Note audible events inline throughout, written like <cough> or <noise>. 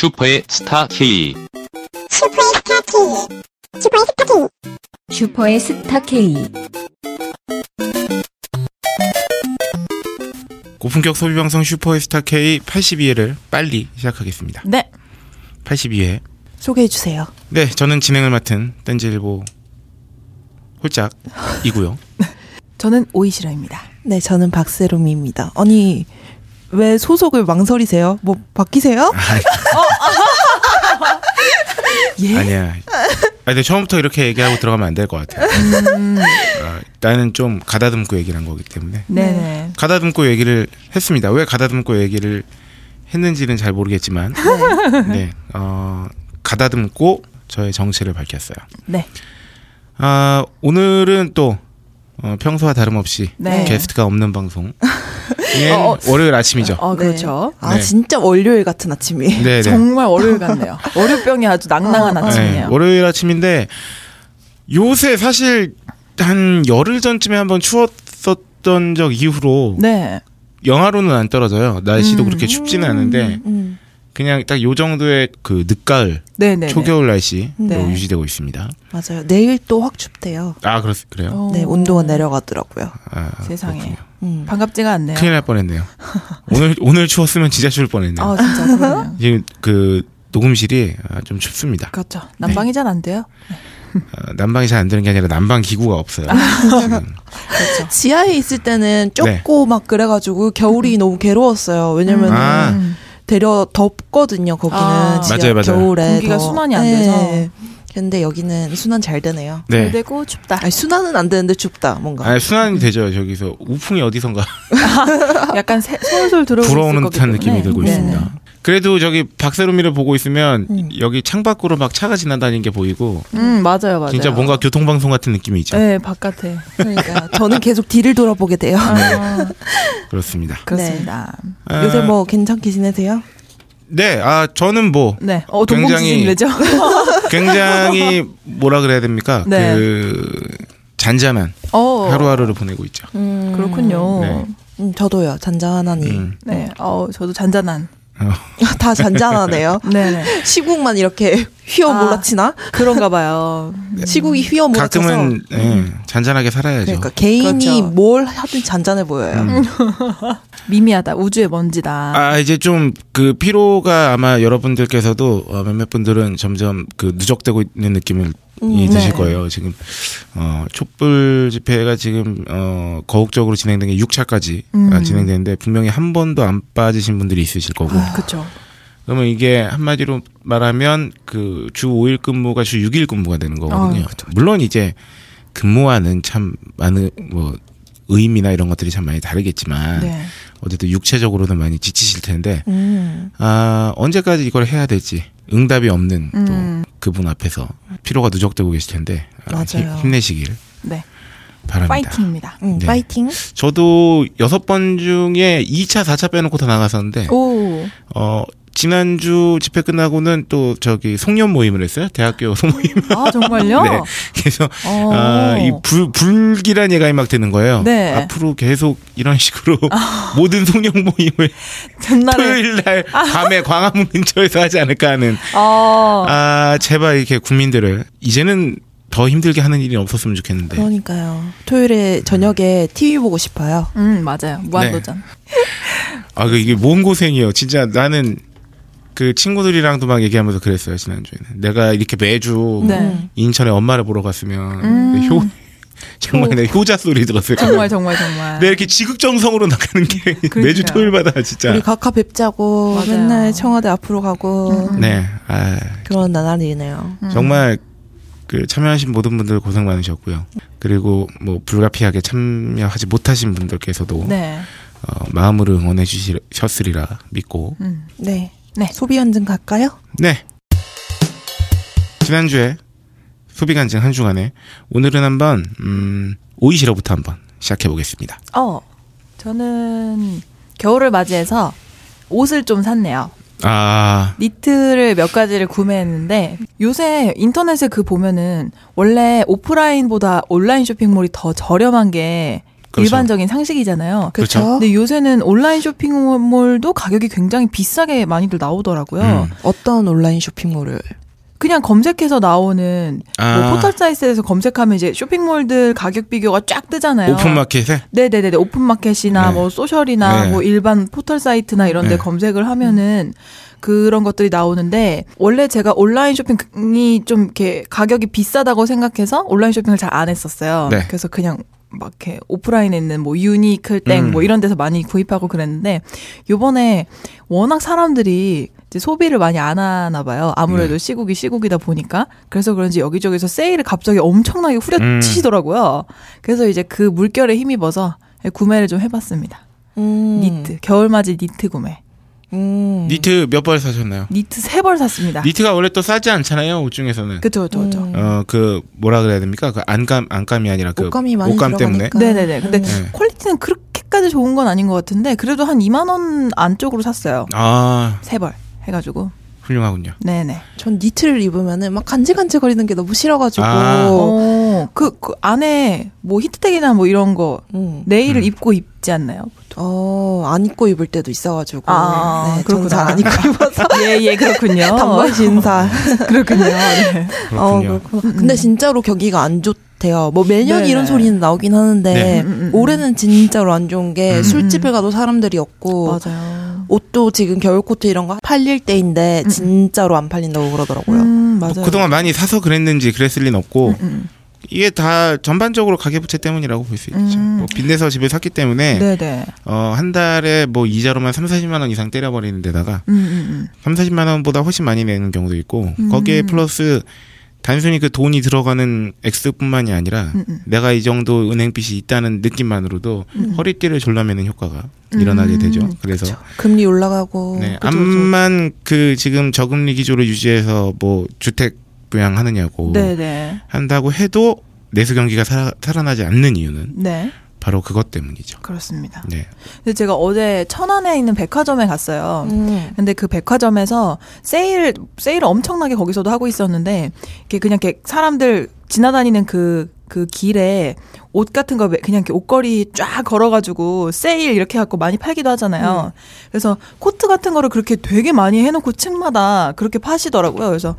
쇼퍼의 스타 K. 쇼퍼의 스타 K. 쇼퍼의 스타 K. 쇼퍼의 스타 K. 고품격 소비 방송 쇼퍼스타 K 82회를 빨리 시작하겠습니다. 네. 82회. 소개해 주세요. 네, 저는 진행을 맡은 딴지일보 홀짝이고요. <laughs> 저는 오이시라입니다. 네, 저는 박세롬입니다. 아니, 왜 소속을 망설이세요? 뭐, 바뀌세요? <laughs> 예? 아니야. 아, 근데 처음부터 이렇게 얘기하고 들어가면 안 될 것 같아요. 아, 나는 좀 가다듬고 얘기를 한 거기 때문에. 네네. 가다듬고 얘기를 했습니다. 왜 가다듬고 얘기를 했는지는 잘 모르겠지만, 네, 어, 가다듬고 저의 정체를 밝혔어요. 네. 아, 오늘은 또 어, 평소와 다름없이 네. 게스트가 없는 방송. <laughs> 예, 어, 어. 월요일 아침이죠. 어, 그렇죠. 아, 네. 진짜 월요일 같은 아침이. 네, 네. 정말 월요일 같네요. <laughs> 월요병이 아주 낭낭한 어, 네, 아침이에요. 월요일 아침인데 요새 사실 한 열흘 전쯤에 한번 추웠었던 적 이후로 네. 영하로는 안 떨어져요. 날씨도 음. 그렇게 춥지는 않은데 음, 그냥 딱 요 정도의 그 늦가을 네네. 초겨울 날씨로 네. 유지되고 있습니다. 맞아요. 내일 또 확 춥대요. 아 그렇 그래요? 어, 네, 온도가 내려가더라고요. 아, 세상에. 음. 반갑지가 않네요. 큰일 날 뻔했네요. <laughs> 오늘 오늘 추웠으면 진짜 추울 뻔했네요. 아, 진짜 그러네요. <laughs> 지금 그 녹음실이 아, 좀 춥습니다. 그렇죠. 난방이 잘안 돼요. 어, 난방이 잘 안 되는 게 아니라 난방 기구가 없어요. 지금. 그렇죠. 지하에 있을 때는 좁고 막 그래가지고 겨울이 너무 괴로웠어요. 왜냐면 아. 음. 되려 덥거든요. 거기는 아. 맞아요, 맞아요. 겨울에 공기가 더. 순환이 안 돼서. 근데 여기는 순환 잘 되네요. 네. 되고 춥다. 아니 순환은 안 되는데 춥다 뭔가. 아 순환이 되죠. 저기서 우풍이 어디선가 <laughs> 약간 새, 솔솔 거기 듯한. 느낌이 들고 네네. 있습니다. 그래도 저기 박세롬이를 보고 있으면 음. 여기 창밖으로 막 차가 지나다니는 게 보이고 음, 맞아요, 맞아요. 진짜 뭔가 교통방송 같은 느낌이 있죠. 네, 바깥에. 그러니까 저는 계속 뒤를 돌아보게 돼요. 아, <laughs> 그렇습니다. 그렇습니다. 아, 요새 뭐 괜찮게 지내세요? 네, 아 저는 뭐 네. 어, 굉장히- 왜죠? <laughs> 굉장히 뭐라 그래야 됩니까? 네. 그 잔잔한 어. 하루하루를 보내고 있죠. 음, 그렇군요. 네. 음, 저도요. 잔잔하니. 음. 네. 어, 저도 잔잔한. 어, 다 잔잔하네요. 네네. <laughs> 시국만 이렇게 휘어 아. 몰아치나? 그런가 봐요. <laughs> 시국이 휘어 몰아쳐서. 가끔은 예, 잔잔하게 살아야죠. 그러니까 개인이 그렇죠. 뭘 하든 잔잔해 보여요. 음. <laughs> 미미하다. 우주의 먼지다. 아 이제 좀 그 피로가 아마 여러분들께서도 어, 몇몇 분들은 점점 그 누적되고 있는 느낌을 이 음, 드실 네. 거예요. 지금 어 촛불 집회가 지금 어 거국적으로 진행된 게 6차까지 음. 진행되는데 분명히 한 번도 안 빠지신 분들이 있으실 거고. 그쵸. 그러면 이게 한마디로 말하면 그 주 5일 근무가 주 6일 근무가 되는 거거든요. 아, 그쵸, 물론 이제 근무와는 참 많은 뭐 의미나 이런 것들이 참 많이 다르겠지만 네. 어쨌든 육체적으로는 많이 지치실 텐데 음. 아 언제까지 이걸 해야 될지 응답이 없는 음. 또 그분 앞에서 피로가 누적되고 계실 텐데 아, 맞아요. 힘, 힘내시길 네. 바랍니다. 파이팅입니다. 음, 네. 파이팅. 저도 여섯 번 중에 2차, 4차 빼놓고 다 나갔었는데 오. 어 지난주 집회 끝나고는 또 저기 송년 모임을 했어요. 대학교 <laughs> 소모임. 아, 정말요? 네. 그래서 어. 아, 이 불, 불길한 예감이 막 드는 거예요. 네. 앞으로 계속 이런 식으로 <laughs> 모든 송년 모임을 <laughs> 전날에. 토요일 날 밤에 광화문 근처에서 하지 않을까 하는 어. 아 제발 이렇게 국민들을 이제는 더 힘들게 하는 일이 없었으면 좋겠는데 그러니까요. 토요일에 저녁에 TV 보고 싶어요. 음, 맞아요. 무한도전. 아그 이게 뭔 고생이에요 진짜 나는 그 친구들이랑도 막 얘기하면서 그랬어요 지난주에는 내가 이렇게 매주 네. 인천에 엄마를 보러 갔으면 음. 효 <laughs> 정말 내 효자 소리 들었어요 정말, 정말, 정말. 내 이렇게 지극정성으로 나가는 게 <laughs> 그러니까요. 매주 토요일마다 진짜 우리 각하 뵙자고 맞아요. 맨날 청와대 앞으로 가고 음. 네 아, 그런 나날이네요. 음. 정말 그 참여하신 모든 분들 고생 많으셨고요 그리고 뭐 불가피하게 참여하지 못하신 분들께서도 네. 어, 마음으로 응원해 주셨으리라 믿고 음. 네. 네. 소비 현증 갈까요? 네. 지난주에 소비 간증 한 주간에 오늘은 한번 음, 오이시러부터 한번 시작해 보겠습니다. 어. 저는 겨울을 맞이해서 옷을 좀 샀네요. 아, 니트를 몇 가지를 구매했는데 요새 인터넷에 그 보면은 원래 오프라인보다 온라인 쇼핑몰이 더 저렴한 게 그렇죠. 일반적인 상식이잖아요. 그렇죠. 근데 요새는 온라인 쇼핑몰도 가격이 굉장히 비싸게 많이들 나오더라고요. 음. 어떤 온라인 쇼핑몰을 그냥 검색해서 나오는 아. 뭐 포털 사이트에서 검색하면 이제 쇼핑몰들 가격 비교가 쫙 뜨잖아요. 오픈마켓에 네네네 오픈마켓이나 네. 뭐 소셜이나 네. 뭐 일반 포털 사이트나 이런 데 네. 검색을 하면은 그런 것들이 나오는데 원래 제가 온라인 쇼핑이 좀 이렇게 가격이 비싸다고 생각해서 온라인 쇼핑을 잘 안 했었어요. 네. 그래서 그냥 막 이렇게 오프라인에 있는 뭐 유니클땡 음. 뭐 이런 데서 많이 구입하고 그랬는데 요번에 워낙 사람들이 이제 소비를 많이 안 하나 봐요. 아무래도 네. 시국이 시국이다 보니까 그래서 그런지 여기저기서 세일을 갑자기 엄청나게 음. 후려치시더라고요. 그래서 이제 그 물결에 힘입어서 구매를 좀 해봤습니다. 음. 니트 겨울맞이 니트 구매. 음. 니트 몇 벌 사셨나요? 니트 세 벌 샀습니다. 니트가 원래 또 싸지 않잖아요. 옷 중에서는. 그쵸 그쵸. 음. 어그 뭐라 그래야 됩니까? 그 안감 안감이 아니라 그 옷감이 많이 옷감 때문에. 들어가니까. 네네네. 근데 네. 퀄리티는 그렇게까지 좋은 건 아닌 것 같은데 그래도 한 2만 원 안쪽으로 샀어요. 아 세 벌 해가지고. 훌륭하군요. 네네. 전 니트를 입으면은 막 간질간질거리는 게 너무 싫어가지고. 아. 어, 그, 그 안에 뭐 히트텍이나 뭐 이런 거 음. 네일을 음. 입고 입지 않나요? 어, 안 입고 입을 때도 있어가지고. 아, 네, 그렇구나. 잘안 입고 <laughs> 입어서. 예, 예, 그렇군요. <laughs> 단발 신사. 그렇군요. <laughs> 네. 어, 그렇군요. 그렇구나. 근데 진짜로 경기가 안 좋 대요. 뭐 매년 네네. 이런 소리는 나오긴 하는데 네. 음, 음, 음. 올해는 진짜로 안 좋은 게 음. 술집에 가도 사람들이 없고 맞아요. 옷도 지금 겨울 코트 이런 거 팔릴 때인데 음. 진짜로 안 팔린다고 그러더라고요. 음, 맞아요. 뭐 그동안 많이 사서 그랬는지 그랬을 리는 없고 음, 음. 이게 다 전반적으로 가계부채 때문이라고 볼 수 있죠. 음. 뭐 빚내서 집을 샀기 때문에 네네. 어, 한 달에 뭐 이자로만 3, 40만 원 이상 때려버리는 데다가 음, 음, 3, 40만 원보다 훨씬 많이 내는 경우도 있고 음. 거기에 플러스 단순히 그 돈이 들어가는 액수뿐만이 아니라 음, 음. 내가 이 정도 은행 빚이 있다는 느낌만으로도 음. 허리띠를 졸라매는 효과가 음. 일어나게 되죠. 그래서 금리 올라가고 네, 그죠. 암만 그 지금 저금리 기조를 유지해서 뭐 주택 부양하느냐고 네네. 한다고 해도 내수 경기가 살아, 살아나지 않는 이유는 네. 바로 그것 때문이죠. 그렇습니다. 네. 근데 제가 어제 천안에 있는 백화점에 갔어요. 음. 근데 그 백화점에서 세일 세일을 엄청나게 거기서도 하고 있었는데 이렇게 그냥 이렇게 사람들 지나다니는 그그 길에 옷 같은 거 그냥 이렇게 옷걸이 쫙 걸어가지고 세일 이렇게 해갖고 많이 팔기도 하잖아요. 그래서 코트 같은 거를 그렇게 되게 많이 해놓고 층마다 그렇게 파시더라고요. 그래서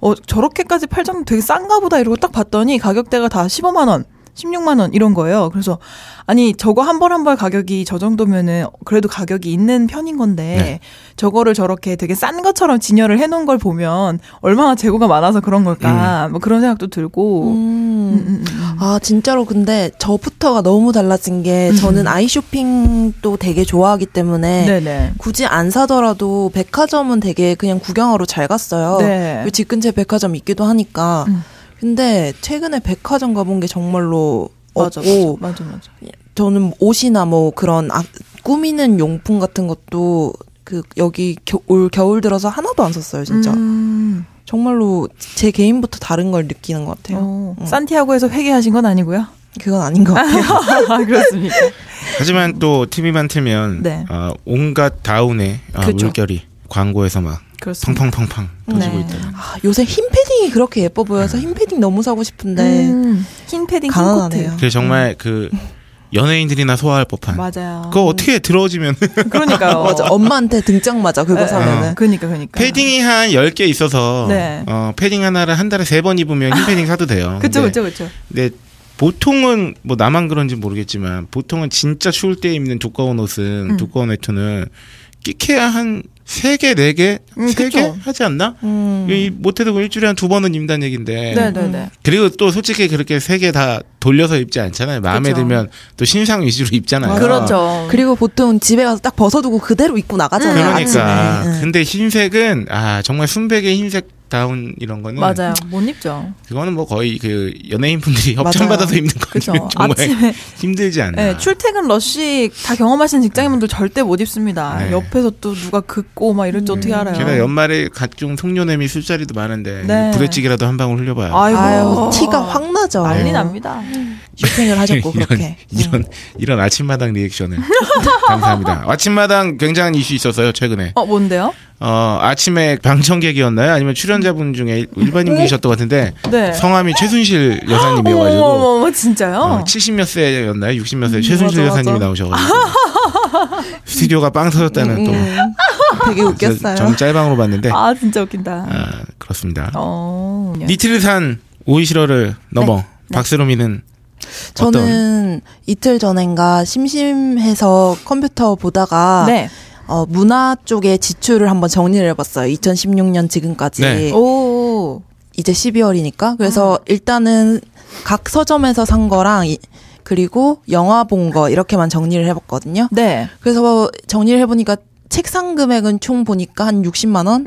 어 저렇게까지 팔 정도 되게 싼가 보다 이러고 딱 봤더니 가격대가 다 15만 원. 16만 원 이런 거예요. 그래서 아니 저거 한벌 한 벌 가격이 저 정도면은 그래도 가격이 있는 편인 건데 네. 저거를 저렇게 되게 싼 것처럼 진열을 해놓은 걸 보면 얼마나 재고가 많아서 그런 걸까 뭐 그런 생각도 들고 음, 음. 음, 음. 아 진짜로 근데 저부터가 너무 달라진 게 음. 저는 아이쇼핑도 되게 좋아하기 때문에 네네 굳이 안 사더라도 백화점은 되게 그냥 구경하러 잘 갔어요. 네. 집 근처에 백화점 있기도 하니까. 음. 근데 최근에 백화점 가본 게 정말로 맞아 없고 맞아 맞아 저는 옷이나 뭐 그런 아, 꾸미는 용품 같은 것도 그 여기 겨, 올 겨울 들어서 하나도 안 샀어요 진짜 음, 정말로 제 개인부터 다른 걸 느끼는 것 같아요 어, 음. 산티아고에서 회개하신 건 아니고요 그건 아닌 것 같아요 <laughs> 아, 그렇습니까 하지만 또 TV만 틀면 네. 어, 온갖 다운의 어, 그쵸. 물결이 광고에서 막 그렇습니다 팡팡팡팡 터지고 네. 있다. 아, 요새 흰 패딩이 그렇게 예뻐 보여서 흰 패딩 너무 사고 싶은데 음, 흰 패딩 흰 가난하네요. 그게 정말 그 연예인들이나 소화할 법한. 맞아요 그거 어떻게 들어오지면 <laughs> 그러니까요 <laughs> 맞아 엄마한테 등짝 맞아 그거 에, 사면은 그러니까 그러니까 패딩이 한 10개 있어서 네. 어, 패딩 하나를 한 달에 세 번 입으면 흰 패딩 사도 돼요. 그쵸 근데, 그쵸 그쵸 근데 보통은 뭐 나만 그런지 모르겠지만 보통은 진짜 추울 때 입는 두꺼운 옷은 음. 두꺼운 외투는 끼케야 한 세 개, 네 개, 음, 세개 그쵸. 하지 않나? 음. 이 못해도 뭐 일주일에 한 두 번은 입는다는 얘긴데. 네네네 그리고 또 솔직히 그렇게 세 개 다 돌려서 입지 않잖아요. 마음에 그쵸. 들면 또 신상 위주로 입잖아요. 그렇죠 그리고 보통 집에 가서 딱 벗어두고 그대로 입고 나가잖아요 그러니까. 아침에 응. 근데 흰색은 아 정말 순백의 흰색 다운 이런 거는 맞아요 못 입죠 그거는 뭐 거의 그 연예인 분들이. 협찬 받아서 입는 그쵸 거는 <laughs> 정말 아침에 힘들지 않나. 네, 출퇴근 러쉬 다 경험하시는 직장인분들 절대 못 입습니다. 네. 옆에서 또 누가 긋고 막 이럴지 어떻게 알아요? 게다가 연말에 각종 송년회 및 술자리도 많은데 네. 부대찌개라도 한 방울 흘려봐요. 아이고, 아유 티가 확 나죠 난리 네. 납니다. 쇼핑을 하셨고 <laughs> 이런, 그렇게 이런 이런 아침마당 리액션을 <laughs> 감사합니다. 아침마당 굉장한 이슈 있었어요 최근에. 어 뭔데요? 어, 아침에 방청객이었나요? 아니면 출연자분 중에 일반인 분이셨던 것 같은데 네. 성함이 최순실 여사님이어가지고 어머, 진짜요? 어, 70몇 세였나요? 60몇 세 음, 최순실 맞아, 여사님이 맞아. 나오셔가지고 <laughs> 스튜디오가 빵 터졌다는 또 음, <laughs> 되게 웃겼어요. 전 짤방으로 봤는데 아, 진짜 웃긴다. 아, 그렇습니다. 어. 니트를 산 오이시러를 넘어 박세롬이는 저는 이틀 전엔가 심심해서 컴퓨터 보다가 네. 어, 문화 쪽에 지출을 한번 정리를 해봤어요. 2016년 지금까지 네. 오. 이제 12월이니까 그래서 음. 일단은 각 서점에서 산 거랑 이- 그리고 영화 본 거 이렇게만 정리를 해봤거든요. 네. 그래서 정리를 해보니까 책상 금액은 총 보니까 한 60만 원,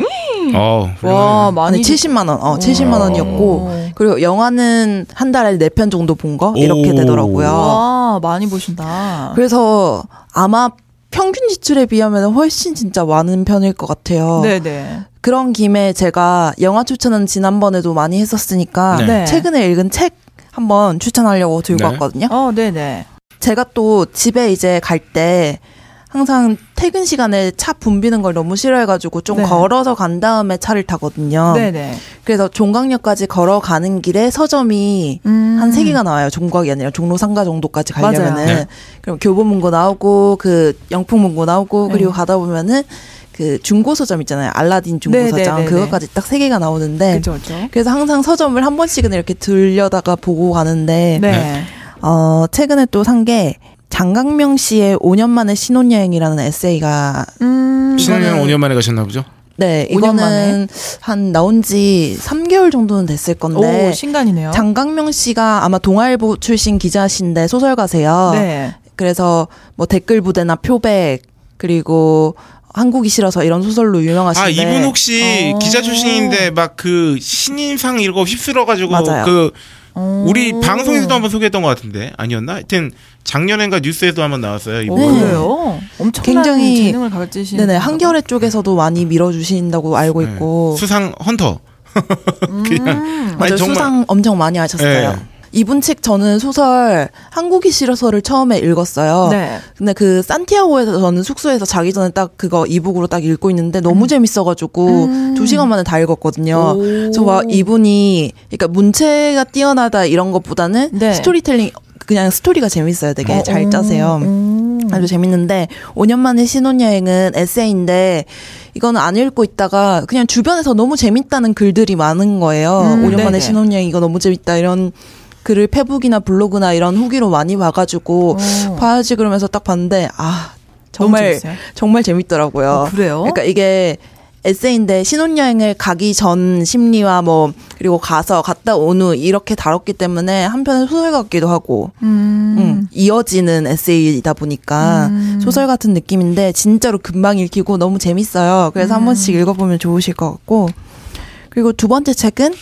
어 와, 많이. 아니 70만 원, 어 70만 원이었고 그리고 영화는 한 달에 네 편 정도 본 거 이렇게 오. 되더라고요. 와, 많이 보신다. 그래서 아마 평균 지출에 비하면 훨씬 진짜 많은 편일 것 같아요. 네네. 그런 김에 제가 영화 추천은 지난번에도 많이 했었으니까 네. 네. 최근에 읽은 책 한번 추천하려고 들고 네. 왔거든요. 어, 네네. 제가 또 집에 이제 갈 때 항상 퇴근 시간에 차 붐비는 걸 너무 싫어해가지고 좀 네. 걸어서 간 다음에 차를 타거든요. 네네. 그래서 종각역까지 걸어가는 길에 서점이 음. 한세 개가 나와요. 종각이 아니라 종로 상가 정도까지 가려면은. 네. 그럼 교보문고 나오고 그 영풍문고 나오고 네. 그리고 가다 보면은 그 중고 서점 있잖아요. 알라딘 중고 네, 서점 네, 네, 그거까지 딱 세 개가 나오는데 그죠, 그죠. 그래서 항상 서점을 한 번씩은 이렇게 들려다가 보고 가는데 네. 어 최근에 또 산 게 장강명 씨의 5년 만에 신혼여행이라는 에세이가 음. 신혼여행 5년 만에 가셨나 보죠? 네 5년 만에? 이거는 한 나온 지 3개월 정도는 됐을 건데 오, 신간이네요. 장강명 씨가 아마 동아일보 출신 기자신데 소설가세요. 네. 그래서 뭐 댓글 부대나 표백 그리고 한국이 싫어서 이런 소설로 유명하신데 아 이분 혹시 어. 기자 출신인데 막 그 신인상 이런 거 휩쓸어가지고 맞아요. 그 어. 우리 방송에서도 한번 소개했던 것 같은데 아니었나? 하여튼 작년엔가 뉴스에도 한번 나왔어요. 오, 이분. 네. 엄청난 굉장히- 재능을 가지신. 네네. 한겨레 쪽에서도 많이 밀어주신다고 알고 네. 있고 수상 헌터. <laughs> 그냥 음. 맞아요 아니, 정말- 수상 엄청 많이 하셨어요. 네. 이분 책 저는 소설 한국이 싫어서를 처음에 읽었어요. 네. 근데 그 산티아고에서 저는 숙소에서 자기 전에 딱 그거 이북으로 딱 읽고 있는데 너무 재밌어가지고 음. 두 시간 만에 다 읽었거든요. 오. 그래서 막 이분이 그러니까 문체가 뛰어나다 이런 것보다는 네. 스토리텔링 그냥 스토리가 재밌어요. 되게 어, 잘 어, 짜세요. 음. 아주 재밌는데 5년 만에 신혼여행은 에세이인데 이거는 안 읽고 있다가 그냥 주변에서 너무 재밌다는 글들이 많은 거예요. 음, 5년 네네. 만에 신혼여행 이거 너무 재밌다 이런 글을 페북이나 블로그나 이런 후기로 많이 봐가지고 어. 봐야지 그러면서 딱 봤는데 아 정말? 정말 재밌더라고요. 어, 그래요? 그러니까 이게 에세이인데 신혼여행을 가기 전 심리와 뭐 그리고 가서 갔다 온 후 이렇게 다뤘기 때문에 한편의 소설 같기도 하고 음. 음, 이어지는 에세이다 보니까 음. 소설 같은 느낌인데 진짜로 금방 읽히고 너무 재밌어요. 그래서 음. 한 번씩 읽어보면 좋으실 것 같고 그리고 두 번째 책은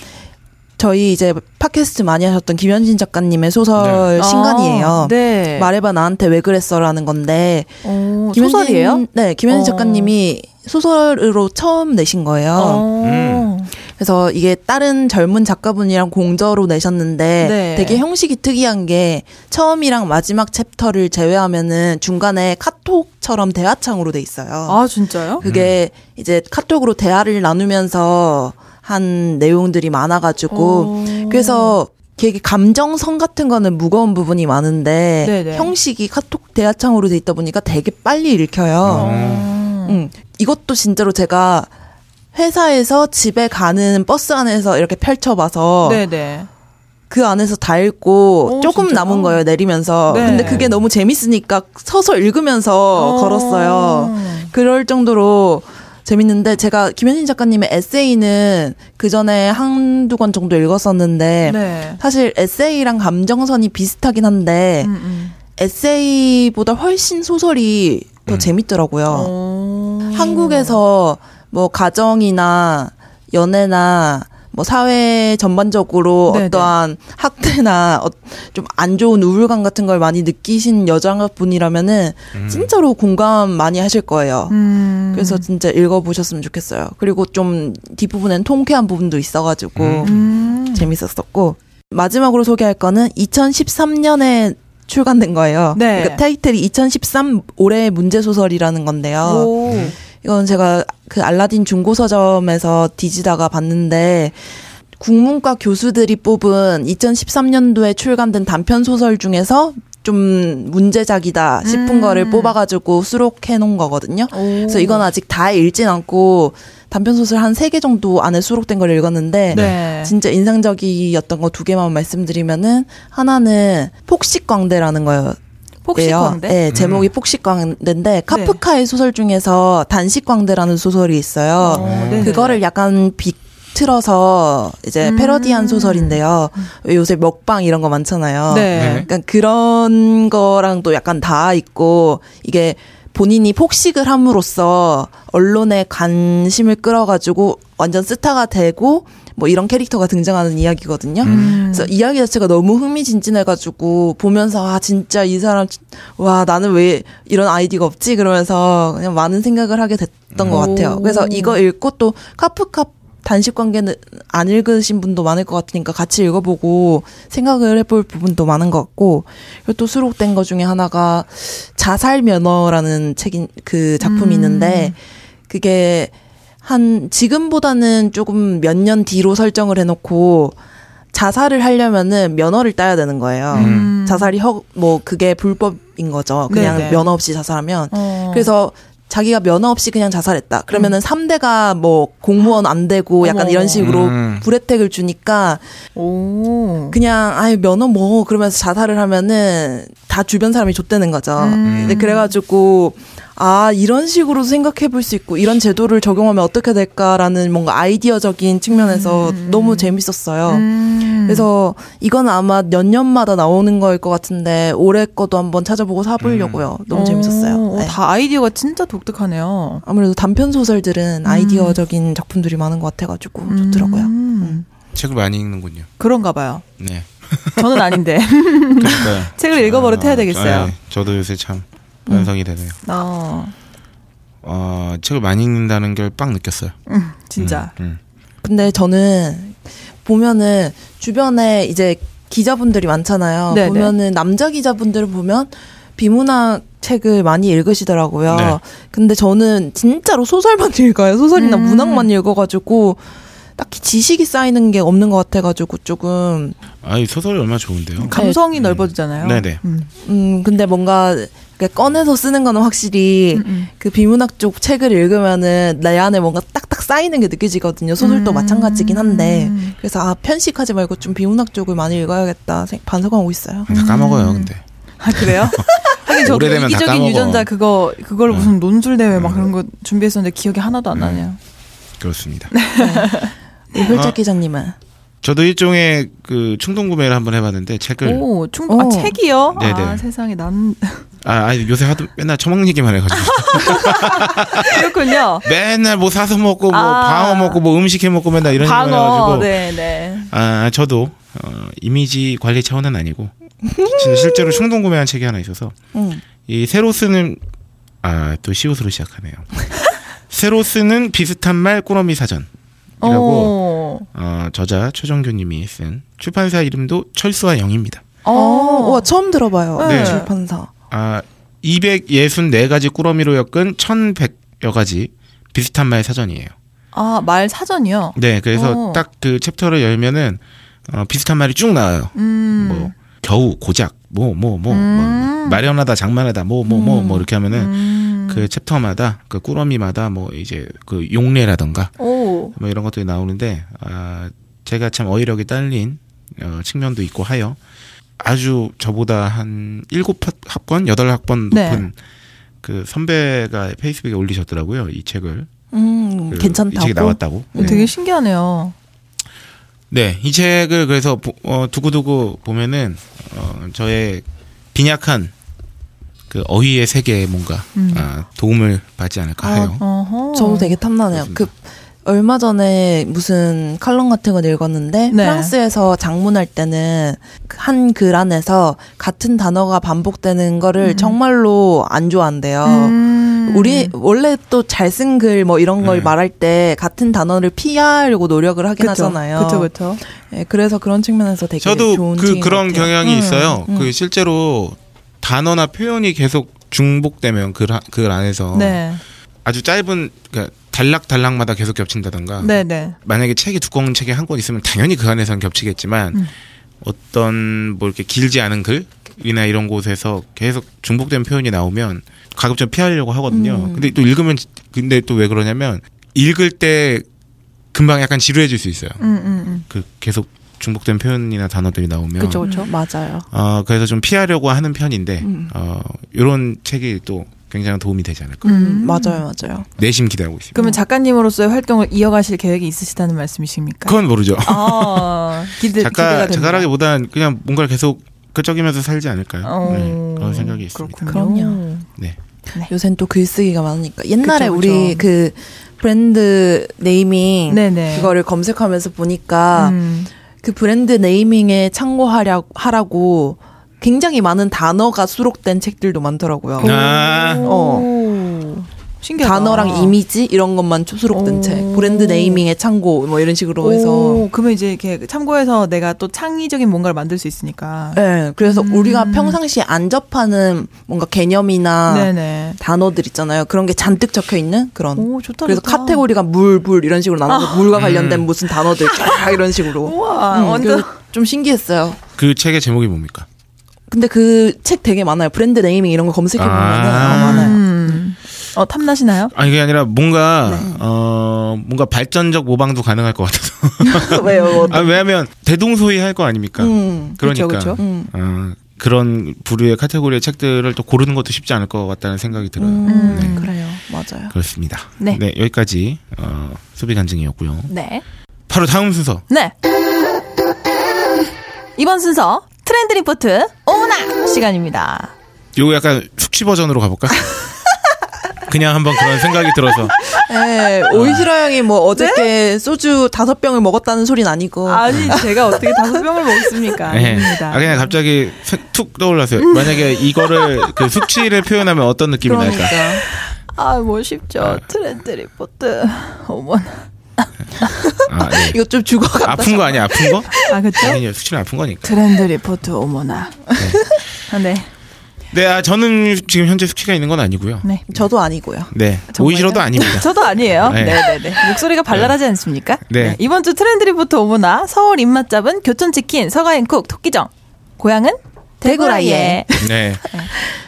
저희 이제 팟캐스트 많이 하셨던 김현진 작가님의 소설 아, 신간이에요. 네. 말해봐 나한테 왜 그랬어라는 건데 어, 김현진- 소설이에요? 네, 김현진 어. 작가님이 소설으로 처음 내신 거예요. 어. 그래서 이게 다른 젊은 작가분이랑 공저로 내셨는데 네. 되게 형식이 특이한 게 처음이랑 마지막 챕터를 제외하면은 중간에 카톡처럼 대화창으로 돼 있어요. 아, 진짜요? 그게 이제 카톡으로 대화를 나누면서 한 내용들이 많아가지고 어. 그래서 되게 감정성 같은 거는 무거운 부분이 많은데 네네. 형식이 카톡 대화창으로 돼 있다 보니까 되게 빨리 읽혀요. 어. 음, 이것도 진짜로 제가 회사에서 집에 가는 버스 안에서 이렇게 펼쳐봐서 네네. 그 안에서 다 읽고 오, 조금 진짜요? 남은 거예요 내리면서 네. 근데 그게 너무 재밌으니까 서서 읽으면서 걸었어요 그럴 정도로 재밌는데 제가 김현진 작가님의 에세이는 그 전에 한두 권 정도 읽었었는데 네. 사실 에세이랑 감정선이 비슷하긴 한데 음, 음. 에세이보다 훨씬 소설이 더 음. 재밌더라고요. 어. 한국에서 뭐 가정이나 연애나 뭐 사회 전반적으로 네네. 어떠한 학대나 어, 좀안 좋은 우울감 같은 걸 많이 느끼신 여자분이라면은 진짜로 공감 많이 하실 거예요. 음. 그래서 진짜 읽어보셨으면 좋겠어요. 그리고 좀 뒷부분엔 통쾌한 부분도 있어가지고 음. 재밌었었고 마지막으로 소개할 거는 2013년에 출간된 거예요. 네. 그러니까 타이틀이 2013 올해의 문제 소설이라는 건데요. 오. 이건 제가 그 알라딘 중고 서점에서 뒤지다가 봤는데 국문과 교수들이 뽑은 2013년도에 출간된 단편 소설 중에서 좀 문제작이다 싶은 음. 거를 뽑아가지고 수록해 놓은 거거든요. 그래서 이건 아직 다 읽진 않고 단편 소설 한 세 개 정도 안에 수록된 걸 읽었는데 네. 진짜 인상적이었던 거 두 개만 말씀드리면은 하나는 폭식광대라는 거예요. 폭식광대? 네, 제목이 폭식광대인데 카프카의 소설 중에서 단식광대라는 소설이 있어요. 어, 네네. 그거를 약간 비 틀어서 이제 음. 패러디한 소설인데요. 요새 먹방 이런 거 많잖아요. 네. 약간 그런 거랑 또 약간 닿아 있고 이게 본인이 폭식을 함으로써 언론의 관심을 끌어가지고 완전 스타가 되고 뭐 이런 캐릭터가 등장하는 이야기거든요. 음. 그래서 이야기 자체가 너무 흥미진진해가지고 보면서 아 진짜 이 사람 와 나는 왜 이런 아이디가 없지 그러면서 그냥 많은 생각을 하게 됐던 것 같아요. 오. 그래서 이거 읽고 또 카프카 단식 관계는 안 읽으신 분도 많을 것 같으니까 같이 읽어보고 생각을 해볼 부분도 많은 것 같고 그리고 또 수록된 것 중에 하나가 자살 면허라는 책인 그 작품이 음. 있는데 그게 한 지금보다는 조금 몇 년 뒤로 설정을 해놓고 자살을 하려면은 면허를 따야 되는 거예요. 음. 자살이 허, 뭐 그게 불법인 거죠. 그냥 네네. 면허 없이 자살하면. 어. 그래서 자기가 면허 없이 그냥 자살했다. 그러면은 삼대가 뭐 공무원 안 되고 약간 음. 어머. 이런 식으로 음. 불혜택을 주니까 오. 그냥 아예 면허 뭐 그러면서 자살을 하면은 다 주변 사람이 좆되는 거죠. 음. 근데 그래가지고 아 이런 식으로 생각해 볼 수 있고 이런 제도를 적용하면 어떻게 될까라는 뭔가 아이디어적인 측면에서 너무 재밌었어요. 음. 그래서 이건 아마 몇 년마다 나오는 거일 것 같은데 올해 거도 한번 찾아보고 사보려고요. 너무 재밌었어요. 오, 네. 다 아이디어가 진짜 독특하네요. 아무래도 단편 소설들은 아이디어적인 작품들이 많은 것 같아가지고 좋더라고요. 음. 책을 많이 읽는군요. 그런가 봐요. 네. 저는 아닌데. <laughs> 그러니까 <laughs> 책을 읽어버릇 해야 되겠어요. 네, 저도 요새 참 반성이 되네요. 어, 어, 책을 많이 읽는다는 걸 빡 느꼈어요. 음, 진짜. 음. 근데 저는 보면은 주변에 이제 기자분들이 많잖아요. 네네. 보면은 남자 기자분들을 보면 비문학 책을 많이 읽으시더라고요. 네. 근데 저는 진짜로 소설만 <laughs> 읽어요. 소설이나 음. 문학만 읽어가지고 딱히 지식이 쌓이는 게 없는 것 같아가지고 조금 아이 소설이 얼마나 좋은데요. 감성이 넓어지잖아요. 네네. 음. 음 근데 뭔가 꺼내서 쓰는 거는 확실히 음, 음. 그 비문학 쪽 책을 읽으면은 내 안에 뭔가 딱딱 쌓이는 게 느껴지거든요. 소설도 음. 마찬가지긴 한데 그래서 아 편식하지 말고 좀 비문학 쪽을 많이 읽어야겠다 생- 반성하고 있어요. 다 까먹어요, 근데. 아 그래요? <laughs> 하긴 저도 오래되면 다 이기적인 까먹어. 유전자 그거 그걸 네. 무슨 논술 대회 막 음. 그런 거 준비했었는데 기억이 하나도 안 나네요. 그렇습니다. <laughs> 우리 홀짝 아. 기자님은 저도 일종의 그 충동 구매를 한번 해봤는데 책을 오, 충동 아 오. 책이요? 그 네네. 아 세상에 난 <laughs> 아 아니, 요새 하도 맨날 처먹는 얘기만 해가지고 <laughs> 그렇군요. 맨날 뭐 사서 먹고 뭐 아. 방어 먹고 뭐 음식 해 먹고 맨날 이런 얘기만 방어, 해가지고 네, 네. 아 저도 어, 이미지 관리 차원은 아니고 진짜 실제로 충동 구매한 책이 하나 있어서 음. 이 새로 쓰는 아 또 시옷으로 시작하네요. 새로 쓰는 비슷한 말 꾸러미 사전이라고 어, 어, 저자 최정규님이 쓴 출판사 이름도 철수와 영입니다. 어, 와 처음 들어봐요. 네. 출판사. 아 264가지 꾸러미로 엮은 1100여 가지 비슷한 말 사전이에요. 아, 말 사전이요? 네, 그래서 어. 딱그 챕터를 열면은 어, 비슷한 말이 쭉 나와요. 음. 뭐 겨우 고작 뭐 뭐뭐 음. 마련하다 장만하다 뭐뭐 뭐 뭐 이렇게 하면은 음. 그 챕터마다 그 꾸러미마다 뭐 이제 그 용례라던가 오. 뭐 이런 것들이 나오는데 아 제가 참 어휘력이 딸린 어, 측면도 있고 하여 아주 저보다 한 일곱 학- 학번 여덟 학번 네. 높은 그 선배가 페이스북에 올리셨더라고요 이 책을 음 그 괜찮다고. 이 책이 나왔다고 어, 되게 신기하네요. 네, 이 책을 그래서 보- 어, 두고두고 보면은 어, 저의 빈약한 그 어휘의 세계에 뭔가 음. 아, 도움을 받지 않을까 해요. 어허. 저도 되게 탐나네요. 그 얼마 전에 무슨 칼럼 같은 걸 읽었는데 네. 프랑스에서 장문할 때는 한 글 안에서 같은 단어가 반복되는 거를 정말로 안 좋아한대요. 음. 우리 원래 또 잘 쓴 글 뭐 이런 걸 네. 말할 때 같은 단어를 피하려고 노력을 하긴 하잖아요. 그렇죠, 그렇죠. 예, 그래서 그런 측면에서 되게 저도 좋은 그 그런 같아요. 경향이 음, 있어요. 음. 그 실제로 단어나 표현이 계속 중복되면 글, 하- 글 안에서 네. 아주 짧은 그러니까 단락단락마다 계속 겹친다던가 네네. 만약에 책이 두꺼운 책이 한 권 있으면 당연히 그 안에서는 겹치겠지만 음. 어떤 뭐 이렇게 길지 않은 글이나 이런 곳에서 계속 중복된 표현이 나오면 가급 적 피하려고 하거든요. 음. 근데 또 읽으면 근데 또 왜 그러냐면 읽을 때 금방 약간 지루해질 수 있어요. 음, 음, 음. 그 계속 중복된 표현이나 단어들이 나오면 그쵸, 그쵸. 맞아요. 어 그래서 좀 피하려고 하는 편인데 음. 어 요런 책이 또 굉장히 도움이 되지 않을까. 음, 맞아요, 맞아요. 내심 기대하고 있습니다. 그러면 작가님으로서의 활동을 이어가실 계획이 있으시다는 말씀이십니까? 그건 모르죠. 아, 기대, 기대가 작가 됩니다. 작가라기보단 그냥 뭔가를 계속 끄적이면서 살지 않을까요? 어, 네, 그런 생각이 있습니다. 그렇군요. 그럼요. 네. 요새는 또 글쓰기가 많으니까 옛날에 그쵸, 우리 그쵸. 그 브랜드 네이밍 네네. 그거를 검색하면서 보니까 음. 그 브랜드 네이밍에 참고하려 하라고 굉장히 많은 단어가 수록된 책들도 많더라고요. 아. 오. 신기하다. 단어랑 이미지 이런 것만 수록된 오. 책. 브랜드 네이밍에 참고 뭐 이런 식으로 해서 오, 그러면 이제 이렇게 참고해서 내가 또 창의적인 뭔가를 만들 수 있으니까. 네, 그래서 음. 우리가 평상시에 안 접하는 뭔가 개념이나 네네. 단어들 있잖아요. 그런 게 잔뜩 적혀 있는 그런. 오, 좋다. 그래서 좋다. 카테고리가 물, 물 이런 식으로 나눠서 물과 관련된 음. 무슨 단어들 쫙 이런 식으로. 우와, 음, 완전. 좀 신기했어요. 그 책의 제목이 뭡니까? 근데 그 책 되게 많아요. 브랜드 네이밍 이런 거 검색해 보면은 아. 어, 많아요. 음. 어, 탐나시나요? 아니 그게 아니라 뭔가 네. 어 뭔가 발전적 모방도 가능할 것 같아서. <laughs> 왜요? 아 왜냐하면 대동소이 할 거 아닙니까? 음. 그러니까 그쵸, 그쵸. 음. 어, 그런 부류의 카테고리의 책들을 또 고르는 것도 쉽지 않을 것 같다는 생각이 들어요. 음, 네. 그래요. 맞아요. 그렇습니다. 네. 여기까지 어, 소비 간증이었고요. 네. 바로 다음 순서. 네. 이번 순서 트렌드 리포트 오나 시간입니다. 요거 약간 숙취 버전으로 가볼까? <laughs> 그냥 한번 그런 생각이 들어서 네, 오이시라 형이 뭐 어저께 소주 다섯 병을 먹었다는 소리는 아니고. 아니 제가 어떻게 다섯 병을 먹습니까? 네. 아 그냥 갑자기 세- 툭 떠올랐어요. 만약에 이거를 그 숙취를 표현하면 어떤 느낌이 그러니까. 날까? 아, 뭐 쉽죠. 트렌드 리포트. 어머나. 아, 네. <laughs> 이거 좀 죽어가. 아픈 거 아니야? 아픈 거? 아, 그쵸? 당연히 숙취는 아픈 거니까. 트렌드 리포트 어머나. <laughs> 아, 네. 네, 아, 저는 지금 현재 숙취가 있는 건 아니고요. 네. 저도 아니고요. 네, 정말요? 오이시러도 아닙니다. <laughs> 저도 아니에요. 네. 네, 네, 네. 목소리가 발랄하지 않습니까? 네. 이번 주 트렌드 리포트 오모나 서울 입맛 잡은 교촌치킨 서가앤쿡 토끼정. 고향은 대구라예. 네.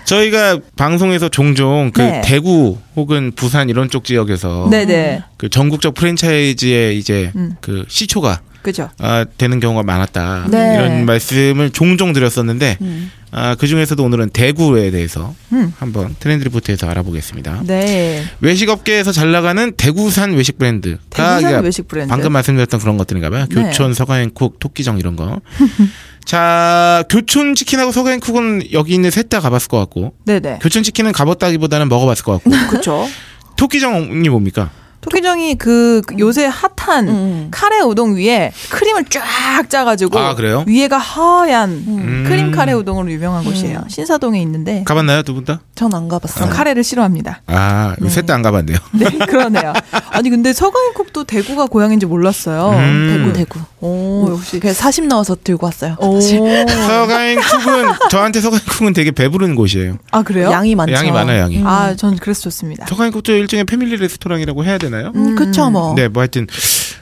저희가 방송에서 종종 그 네. 대구 혹은 부산 이런 쪽 지역에서 네, 네. 그 전국적 프랜차이즈의 이제 음. 그 시초가 그죠. 아, 되는 경우가 많았다. 네. 이런 말씀을 종종 드렸었는데 음. 아, 그 중에서도 오늘은 대구에 대해서 음. 한번 트렌드 리포트에서 알아보겠습니다. 네. 외식 업계에서 잘 나가는 대구산 외식 브랜드가 대구산 외식 브랜드. 방금 말씀드렸던 그런 것들인가 봐요. 네. 교촌, 서가행쿡, 토끼정 이런 거. <laughs> 자, 교촌 치킨하고 서가행쿡은 여기 있는 셋 다 가봤을 것 같고, 네네. 교촌 치킨은 가봤다기보다는 먹어봤을 것 같고, 그쵸. 토끼정이 뭡니까? 토끼정이 그, 그 요새 핫한 음. 카레 우동 위에 크림을 쫙 짜가지고 아, 그래요? 위에가 하얀 음. 크림 카레 우동으로 유명한 곳이에요. 신사동에 있는데 가봤나요, 두 분 다? 전 안 가봤어요. 전 카레를 싫어합니다. 아, 셋 다 안 가봤네요. <laughs> 네, 그러네요. 아니 근데 서강국도 대구가 고향인지 몰랐어요. 음. 대구, 대구. 오 역시. 그래서 40 넣어서 들고 왔어요. 오. <laughs> 서가행쿡은, 저한테 서가행쿡은 되게 배부른 곳이에요. 아 그래요? 양이 많죠. 양이 많아요, 양이. 음. 아, 전 그래서 좋습니다. 서가행국도 일종의 패밀리 레스토랑이라고 해야 되나 요? 음, 그쵸, 뭐. 네, 뭐 하여튼,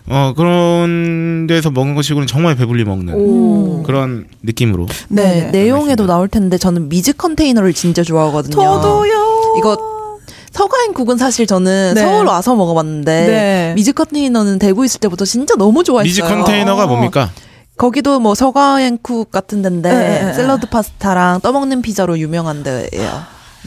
어, 그런 데서 먹는 것이고는 정말 배불리 먹는 오. 그런 느낌으로. 네, 네네. 내용에도 나올 텐데 저는 미즈 컨테이너를 진짜 좋아하거든요. 저도요. 이거 서가앤쿡은 사실 저는 네. 서울 와서 먹어봤는데 네. 미즈 컨테이너는 대구 있을 때부터 진짜 너무 좋아했어요. 미즈 컨테이너가 뭡니까? 거기도 뭐 서가앤쿡 같은 데인데 네, 네, 샐러드 파스타랑 떠먹는 피자로 유명한 데예요.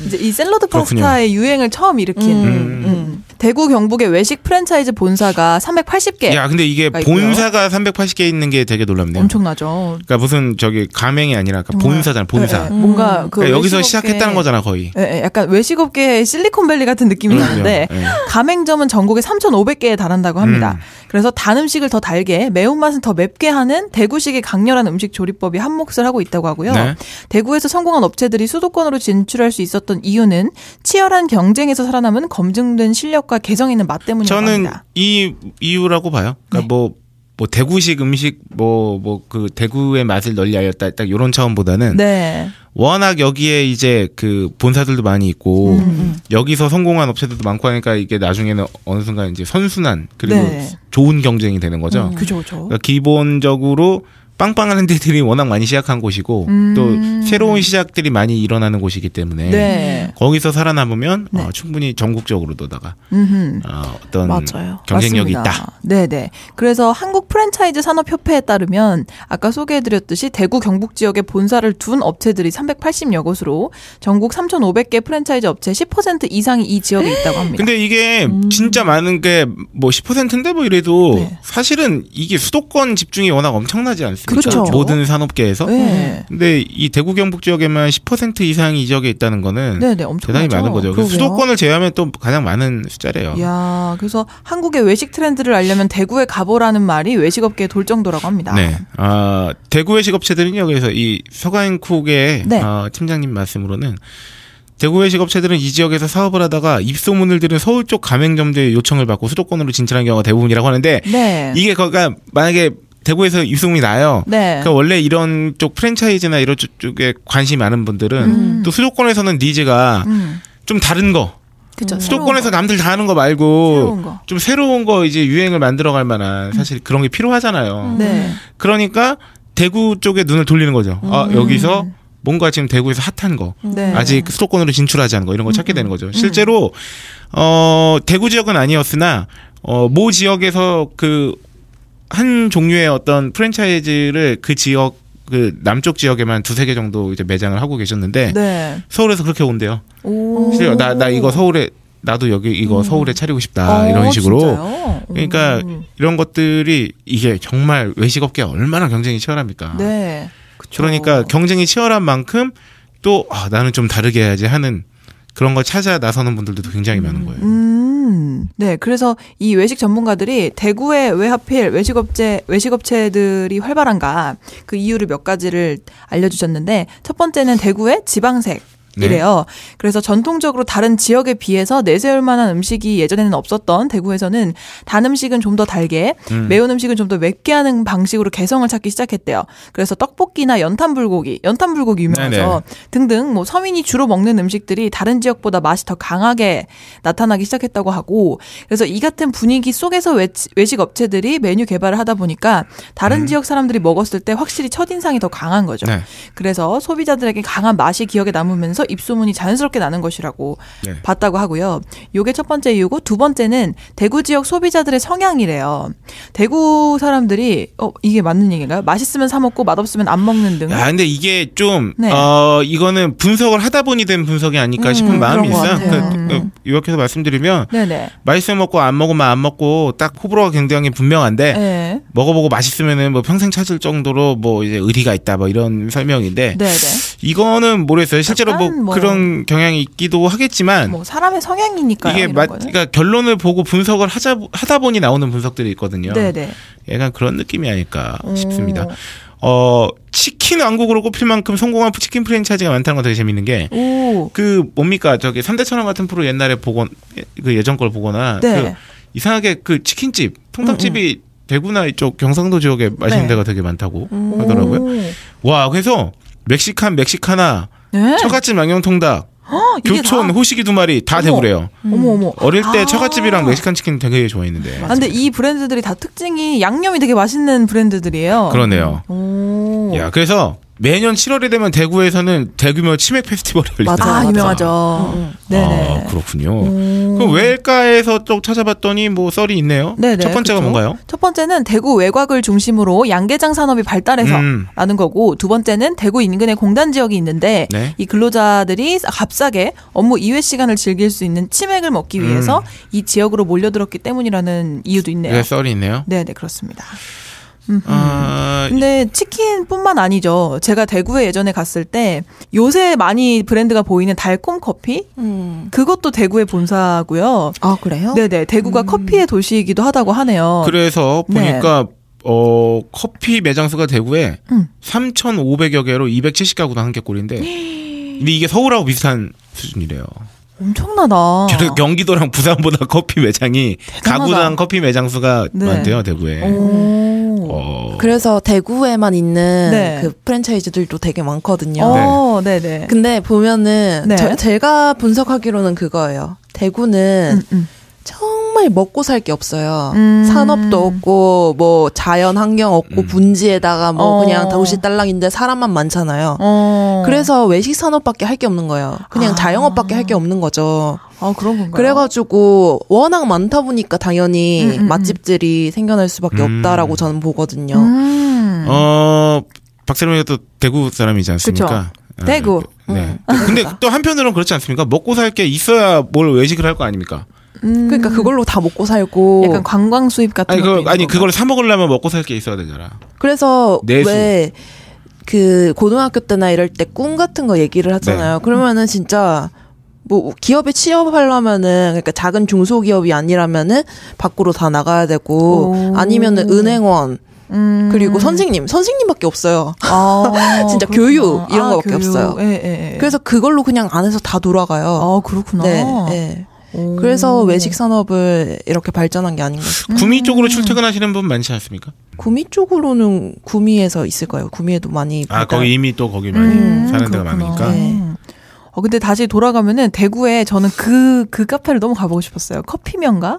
이제 이 샐러드 그렇군요. 파스타의 유행을 처음 일으킨 음, 음. 대구 경북의 외식 프랜차이즈 본사가 380개. 야, 근데 이게 가 있고요. 본사가 380개 있는 게 되게 놀랍네요. 엄청나죠. 그러니까 무슨 저기 가맹이 아니라 그러니까. 본사잖아, 본사. 네, 네. 뭔가 그 그러니까 여기서 외식업계- 시작했다는 거잖아, 거의. 예, 예, 약간 외식업계의 실리콘밸리 같은 느낌이. 나는데 예. 가맹점은 전국에 3,500개에 달한다고 합니다. 음. 그래서 단 음식을 더 달게 매운맛은 더 맵게 하는 대구식의 강렬한 음식 조리법이 한 몫을 하고 있다고 하고요. 네. 대구에서 성공한 업체들이 수도권으로 진출할 수 있었 던 이유는 치열한 경쟁에서 살아남은 검증된 실력과 개성 있는 맛 때문이라고 저는 합니다. 이 이유라고 봐요. 그러니까 네. 뭐뭐 대구식 음식 뭐 뭐 그 대구의 맛을 널리 알렸다 딱 요런 차원보다는 네. 워낙 여기에 이제 그 본사들도 많이 있고 여기서 성공한 업체들도 많고 하니까 이게 나중에는 어느 순간 이제 선순환 그리고 네. 좋은 경쟁이 되는 거죠. 그죠, 그죠. 그러니까 기본적으로 빵빵한 데들이 워낙 많이 시작한 곳이고 음. 또 새로운 시작들이 많이 일어나는 곳이기 때문에 네. 거기서 살아남으면 네. 어, 충분히 전국적으로도다가 음흠. 어, 어떤 맞아요. 경쟁력이 맞습니다. 있다. 네네. 그래서 한국 프랜차이즈 산업협회에 따르면 아까 소개해드렸듯이 대구 경북 지역에 본사를 둔 업체들이 380여 곳으로 전국 3,500개 프랜차이즈 업체 10% 이상이 이 지역에 있다고 합니다. 근데 이게 진짜 많은 게 뭐 10%인데 뭐 이래도 음. 네. 사실은 이게 수도권 집중이 워낙 엄청나지 않습니까? 그렇죠. 모든 산업계에서. 네. 근데 이 대구 경북 지역에만 10% 이상이 이 지역에 있다는 거는 네네, 엄청 대단히 많은 거죠. 그러게요. 수도권을 제외하면 또 가장 많은 숫자래요. 야, 그래서 한국의 외식 트렌드를 알려면 대구에 가보라는 말이 외식업계에 돌 정도라고 합니다. 네. 아, 대구 외식 업체들은요. 그래서 이 서가인쿡의 네. 어, 팀장님 말씀으로는 대구 외식 업체들은 이 지역에서 사업을 하다가 입소문을 들은 서울 쪽 가맹점들의 요청을 받고 수도권으로 진출한 경우가 대부분이라고 하는데 네. 이게 그러니까 만약에 대구에서 입소문이 나요. 네. 그러니까 원래 이런 쪽 프랜차이즈나 이런 쪽- 쪽에 관심이 많은 분들은 음. 또 수도권에서는 니즈가 음. 좀 다른 거. 그쵸. 수도권에서 거. 남들 다 하는 거 말고 새로운 거. 좀 새로운 거 이제 유행을 만들어갈 만한 사실 그런 게 필요하잖아요. 네. 그러니까 대구 쪽에 눈을 돌리는 거죠. 아 여기서 뭔가 지금 대구에서 핫한 거 음. 네. 아직 수도권으로 진출하지 않은 거 이런 걸 찾게 되는 거죠. 실제로 어 대구 지역은 아니었으나 어모 지역에서 그 한 종류의 어떤 프랜차이즈를 그 지역 그 남쪽 지역에만 두세 개 정도 이제 매장을 하고 계셨는데 네. 서울에서 그렇게 온대요. 오. 실제로 나, 나 이거 서울에 나도 여기 이거 서울에 차리고 싶다 어, 이런 식으로 진짜요? 그러니까 오. 이런 것들이 이게 정말 외식업계 얼마나 경쟁이 치열합니까? 네. 그러니까 경쟁이 치열한 만큼 또 아, 나는 좀 다르게 해야지 하는 그런 걸 찾아 나서는 분들도 굉장히 많은 거예요. 음, 네. 그래서 이 외식 전문가들이 대구에 왜 하필 외식업체, 외식업체들이 활발한가 그 이유를 몇 가지를 알려주셨는데 첫 번째는 대구의 지방색. 이래요. 그래서 전통적으로 다른 지역에 비해서 내세울 만한 음식이 예전에는 없었던 대구에서는 단 음식은 좀 더 달게, 매운 음식은 좀 더 맵게 하는 방식으로 개성을 찾기 시작했대요. 그래서 떡볶이나 연탄불고기, 연탄불고기 유명하죠. 네네. 등등 뭐 서민이 주로 먹는 음식들이 다른 지역보다 맛이 더 강하게 나타나기 시작했다고 하고 그래서 이 같은 분위기 속에서 외, 외식 업체들이 메뉴 개발을 하다 보니까 다른 지역 사람들이 먹었을 때 확실히 첫 인상이 더 강한 거죠. 네. 그래서 소비자들에게 강한 맛이 기억에 남으면서 입소문이 자연스럽게 나는 것이라고 네. 봤다고 하고요. 요게 첫 번째 이유고 두 번째는 대구 지역 소비자들의 성향이래요. 대구 사람들이 어 이게 맞는 얘기인가요? 맛있으면 사 먹고 맛없으면 안 먹는 등. 야, 근데 이게 좀, 네. 어, 이거는 분석을 하다 보니 된 분석이 아닐까 싶은 음, 마음이 그런 것 있어요. 같아요. 그, 그, 요약해서 말씀드리면, 네네. 맛있으면 먹고 안 먹으면 안 먹고 딱 호불호가 굉장히 분명한데, 네. 먹어보고 맛있으면은 뭐 평생 찾을 정도로 뭐 이제 의리가 있다 뭐 이런 설명인데, 네네. 이거는 모르겠어요. 실제로 뭐, 뭐- 그런 경향이 있기도 하겠지만, 뭐 사람의 성향이니까요. 이게 거는. 그러니까 결론을 보고 분석을 하자, 하다 보니 나오는 분석들이 있거든요. 네네. 약간 그런 느낌이 아닐까 오. 싶습니다. 어, 치킨 왕국으로 꼽힐 만큼 성공한 치킨 프랜차이즈가 많다는 건 되게 재밌는 게, 오. 그 뭡니까 저기 삼대천왕 같은 프로 옛날에 보건 그 예전 걸 보거나 네. 그 이상하게 그 치킨집 통닭집이 대구나 이쪽 경상도 지역에 맛있는 네. 데가 되게 많다고 하더라고요. 오. 와 그래서 멕시칸 멕시카나 네. 처갓집 양념통닭 어, 교촌 다- 호식이 두 마리 다 어머. 대구래요. 어머 어머. 어릴 때 아. 처갓집이랑 멕시칸 치킨 되게 좋아했는데. 아, 근데 이 브랜드들이 다 특징이 양념이 되게 맛있는 브랜드들이에요. 그러네요. 오. 야 그래서 매년 7월이 되면 대구에서는 대규모 치맥 페스티벌이. 맞아, 아, 맞아. 유명하죠. 네네. 아, 그렇군요. 오. 그럼 왜일까에서 쭉 찾아봤더니 뭐 썰이 있네요. 네네, 첫 번째가 그쵸. 뭔가요? 첫 번째는 대구 외곽을 중심으로 양계장 산업이 발달해서 음. 라는 거고 두 번째는 대구 인근에 공단 지역이 있는데 네. 이 근로자들이 값싸게 업무 이외 시간을 즐길 수 있는 치맥을 먹기 위해서 음. 이 지역으로 몰려들었기 때문이라는 이유도 있네요. 왜 썰이 있네요? 네, 네, 그렇습니다. 아, 근데 치킨뿐만 아니죠. 제가 대구에 예전에 갔을 때 요새 많이 브랜드가 보이는 달콤 커피 음. 그것도 대구의 본사고요. 아 그래요? 네네 대구가 커피의 도시이기도 하다고 하네요. 그래서 네. 보니까 어 커피 매장 수가 대구에 음. 3,500여 개로 270가구당 한 개 꼴인데 <gasps> 근데 이게 서울하고 비슷한 수준이래요. 엄청나다. 그래서 경기도랑 부산보다 <laughs> 커피 매장이 대단하다. 가구당 커피 매장 수가 네. 많대요 대구에. 오. 어. 그래서 대구에만 있는 네. 그 프랜차이즈들도 되게 많거든요. 어, 네, 네. 근데 보면은 네. 저- 제가 분석하기로는 그거예요. 대구는 음, 음. 정말 먹고 살 게 없어요. 음. 산업도 없고 뭐 자연 환경 없고 음. 분지에다가 뭐 어. 그냥 도시 딸랑인데 사람만 많잖아요. 어. 그래서 외식 산업밖에 할 게 없는 거예요. 그냥 아. 자영업밖에 할 게 없는 거죠. 아, 그런 건가요? 그래가지고 워낙 많다 보니까 당연히 음, 음, 음. 맛집들이 생겨날 수밖에 음. 없다라고 저는 보거든요. 음. 어 박세롬이가 또 대구 사람이지 않습니까? 아, 대구. 그- 네. 근데 또 한편으로는 그렇지 않습니까? 먹고 살 게 있어야 뭘 외식을 할 거 아닙니까? 음. 그러니까 그걸로 다 먹고 살고 약간 관광 수입 같은 아니 그 아니? 그걸 사 먹으려면 먹고 살 게 있어야 되잖아. 그래서 내수. 왜 그 고등학교 때나 이럴 때 꿈 같은 거 얘기를 네. 하잖아요. 그러면은 진짜 뭐 기업에 취업하려면은 그러니까 작은 중소기업이 아니라면은 밖으로 다 나가야 되고 오. 아니면은 은행원 음. 그리고 선생님 선생님밖에 없어요. 아, <laughs> 진짜 그렇구나. 교육 이런 아, 거밖에 교육. 없어요. 예, 예, 예. 그래서 그걸로 그냥 안에서 다 돌아가요. 아, 그렇구나. 네, 네. 오. 그래서 외식 산업을 이렇게 발전한 게 아닌가 싶어요. 구미 음. 쪽으로 출퇴근하시는 분 많지 않습니까? 구미 쪽으로는 구미에서 있을 거예요. 구미에도 많이 아 발달- 거기 이미 또 거기 많이 음, 사는 데가 그렇구나. 많으니까. 네. 어, 근데 다시 돌아가면은 대구에 저는 그, 그 카페를 너무 가보고 싶었어요. 커피면가?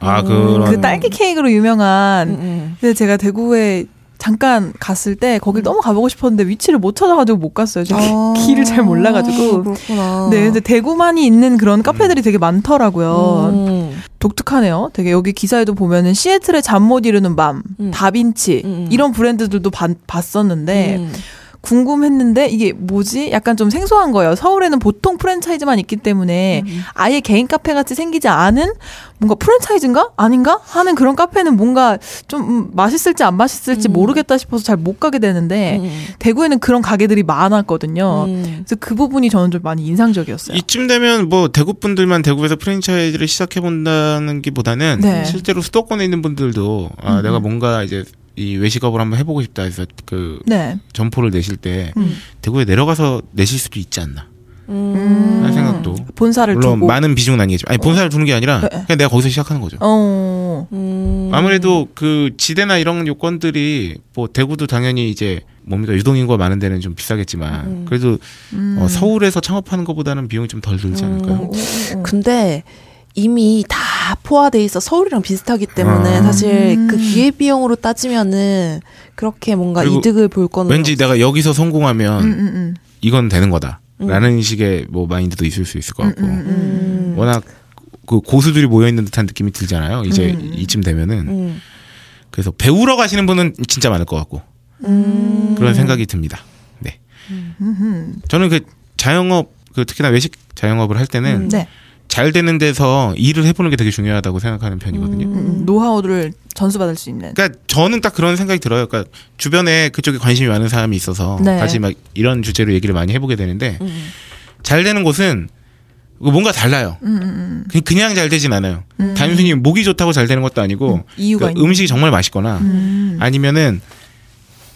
아 그런 그 딸기 케이크로 유명한. 음, 음. 근데 제가 대구에 잠깐 갔을 때 거길 너무 가보고 싶었는데 위치를 못 찾아가지고 못 갔어요. 제가 아, <laughs> 길을 잘 몰라가지고. 그렇구나. 네, 근데 대구만이 있는 그런 카페들이 되게 많더라고요. 음. 독특하네요. 되게 여기 기사에도 보면은 시애틀의 잠 못 이루는 밤, 음. 다빈치 음. 이런 브랜드들도 바- 봤었는데 음. 궁금했는데 이게 뭐지? 약간 좀 생소한 거예요. 서울에는 보통 프랜차이즈만 있기 때문에 음. 아예 개인 카페 같이 생기지 않은 뭔가 프랜차이즈인가 아닌가 하는 그런 카페는 뭔가 좀 음, 맛있을지 안 맛있을지 음. 모르겠다 싶어서 잘 못 가게 되는데 음. 대구에는 그런 가게들이 많았거든요. 음. 그래서 그 부분이 저는 좀 많이 인상적이었어요. 이쯤 되면 뭐 대구 분들만 대구에서 프랜차이즈를 시작해 본다는 게보다는 네. 실제로 수도권에 있는 분들도 아 음. 내가 뭔가 이제 이 외식업을 한번 해보고 싶다 해서 그 네. 점포를 내실 때 음. 대구에 내려가서 내실 수도 있지 않나 음. 하는 생각도 본사를 물론 두고 많은 비중은 아니겠지만 아니 본사를 두는 게 아니라 네. 그냥 내가 거기서 시작하는 거죠. 어. 음. 아무래도 그 지대나 이런 요건들이 뭐 대구도 당연히 이제 뭡니까 유동인구가 많은 데는 좀 비싸겠지만 음. 그래도 음. 어, 서울에서 창업하는 것보다는 비용이 좀 덜 들지 않을까요? 어, 어, 어. 근데 이미 다 포화돼 있어 서울이랑 비슷하기 때문에 아. 사실 그 음. 기회 비용으로 따지면은 그렇게 뭔가 이득을 볼 거는 왠지 없어. 내가 여기서 성공하면 음, 음, 음. 이건 되는 거다. 라는 식의 뭐 마인드도 있을 수 있을 것 같고 음, 음, 음. 워낙 그 고수들이 모여 있는 듯한 느낌이 들잖아요. 이제 음. 이쯤 되면은 음. 그래서 배우러 가시는 분은 진짜 많을 것 같고 음. 그런 생각이 듭니다. 네, 음, 저는 그 자영업 그 특히나 외식 자영업을 할 때는 음. 네. 잘 되는 데서 일을 해보는 게 되게 중요하다고 생각하는 편이거든요. 음, 음. 노하우를 전수받을 수 있는. 그러니까 저는 딱 그런 생각이 들어요. 그러니까 주변에 그쪽에 관심이 많은 사람이 있어서 네. 같이 막 이런 주제로 얘기를 많이 해보게 되는데 음. 잘 되는 곳은 뭔가 달라요. 음, 음, 그- 그냥 잘 되진 않아요. 음. 단순히 목이 좋다고 잘 되는 것도 아니고 이유가 그 있는. 음식이 정말 맛있거나 음. 아니면은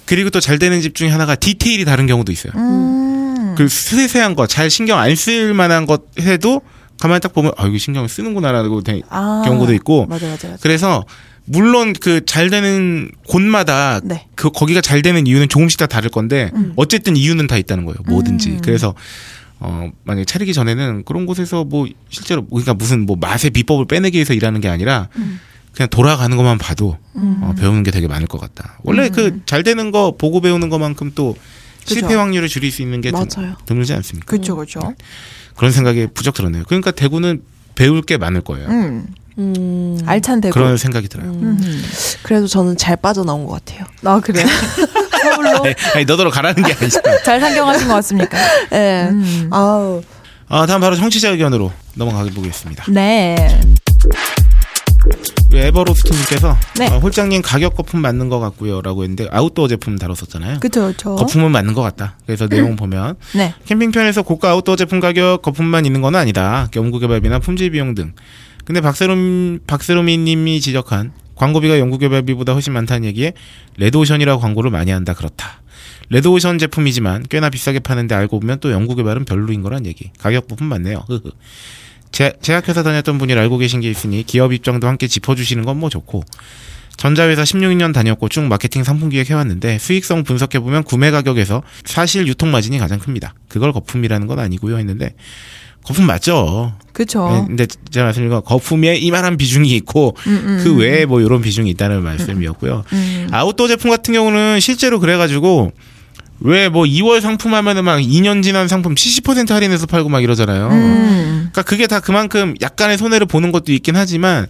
그리고 또 잘 되는 집 중에 하나가 디테일이 다른 경우도 있어요. 음. 그 세세한 거, 잘 신경 안 쓸 만한 것 해도 가만히 딱 보면 아 이거 신경을 쓰는구나라고 되- 아. 경우도 있고 맞아, 맞아, 맞아. 그래서 물론 그 잘 되는 곳마다 네. 그 거기가 잘 되는 이유는 조금씩 다 다를 건데 음. 어쨌든 이유는 다 있다는 거예요. 뭐든지. 음. 그래서 어 만약에 차리기 전에는 그런 곳에서 뭐 실제로 그러니까 무슨 뭐 맛의 비법을 빼내기 위해서 일하는 게 아니라 음. 그냥 돌아가는 것만 봐도 음. 어, 배우는 게 되게 많을 것 같다. 원래 음. 그잘 되는 거 보고 배우는 것만큼 또 그죠. 실패 확률을 줄일 수 있는 게 드- 맞아요. 드물지 않습니까? 그렇죠, 그렇죠. 그런 생각이 부쩍 들었네요. 그러니까 대구는 배울 게 많을 거예요. 음. 음. 알찬 대구. 그런 생각이 들어요. 음. 음. 그래도 저는 잘 빠져나온 것 같아요. 아, 그래요? <laughs> 서울로 아니, 아니 너더러 가라는 게 아니잖아. <laughs> 잘 상경하신 것 같습니까? 예. <laughs> 음. 아우. 아, 다음 바로 청취자 의견으로 넘어가 보겠습니다. 네. 에버로스트님께서 네. 어, 홀장님 가격 거품 맞는 것 같고요라고 했는데 아웃도어 제품 다뤘었잖아요. 그쵸. 거품은 맞는 것 같다. 그래서 내용 보면 <laughs> 네. 캠핑편에서 고가 아웃도어 제품 가격 거품만 있는 건 아니다. 연구개발비나 품질 비용 등. 근데 박세롬 박세롬이님이 지적한 광고비가 연구개발비보다 훨씬 많다는 얘기에 레드오션이라고 광고를 많이 한다 그렇다. 레드오션 제품이지만 꽤나 비싸게 파는데 알고 보면 또 연구 개발은 별로인 거란 얘기. 가격 부분 맞네요. 제, 제약회사 다녔던 분이 알고 계신 게 있으니 기업 입장도 함께 짚어주시는 건 뭐 좋고 전자회사 16년 다녔고 쭉 마케팅 상품 기획 해왔는데 수익성 분석해보면 구매 가격에서 사실 유통 마진이 가장 큽니다. 그걸 거품이라는 건 아니고요 했는데 거품 맞죠. 네, 근데 제가 말씀드린 건 거품에 이만한 비중이 있고 음, 그 외에 뭐 이런 비중이 있다는 말씀이었고요. 아웃도어 제품 같은 경우는 실제로 그래가지고 왜 뭐 2월 상품 하면은 막 2년 지난 상품 70% 할인해서 팔고 막 이러잖아요. 음. 그러니까 그게 다 그만큼 약간의 손해를 보는 것도 있긴 하지만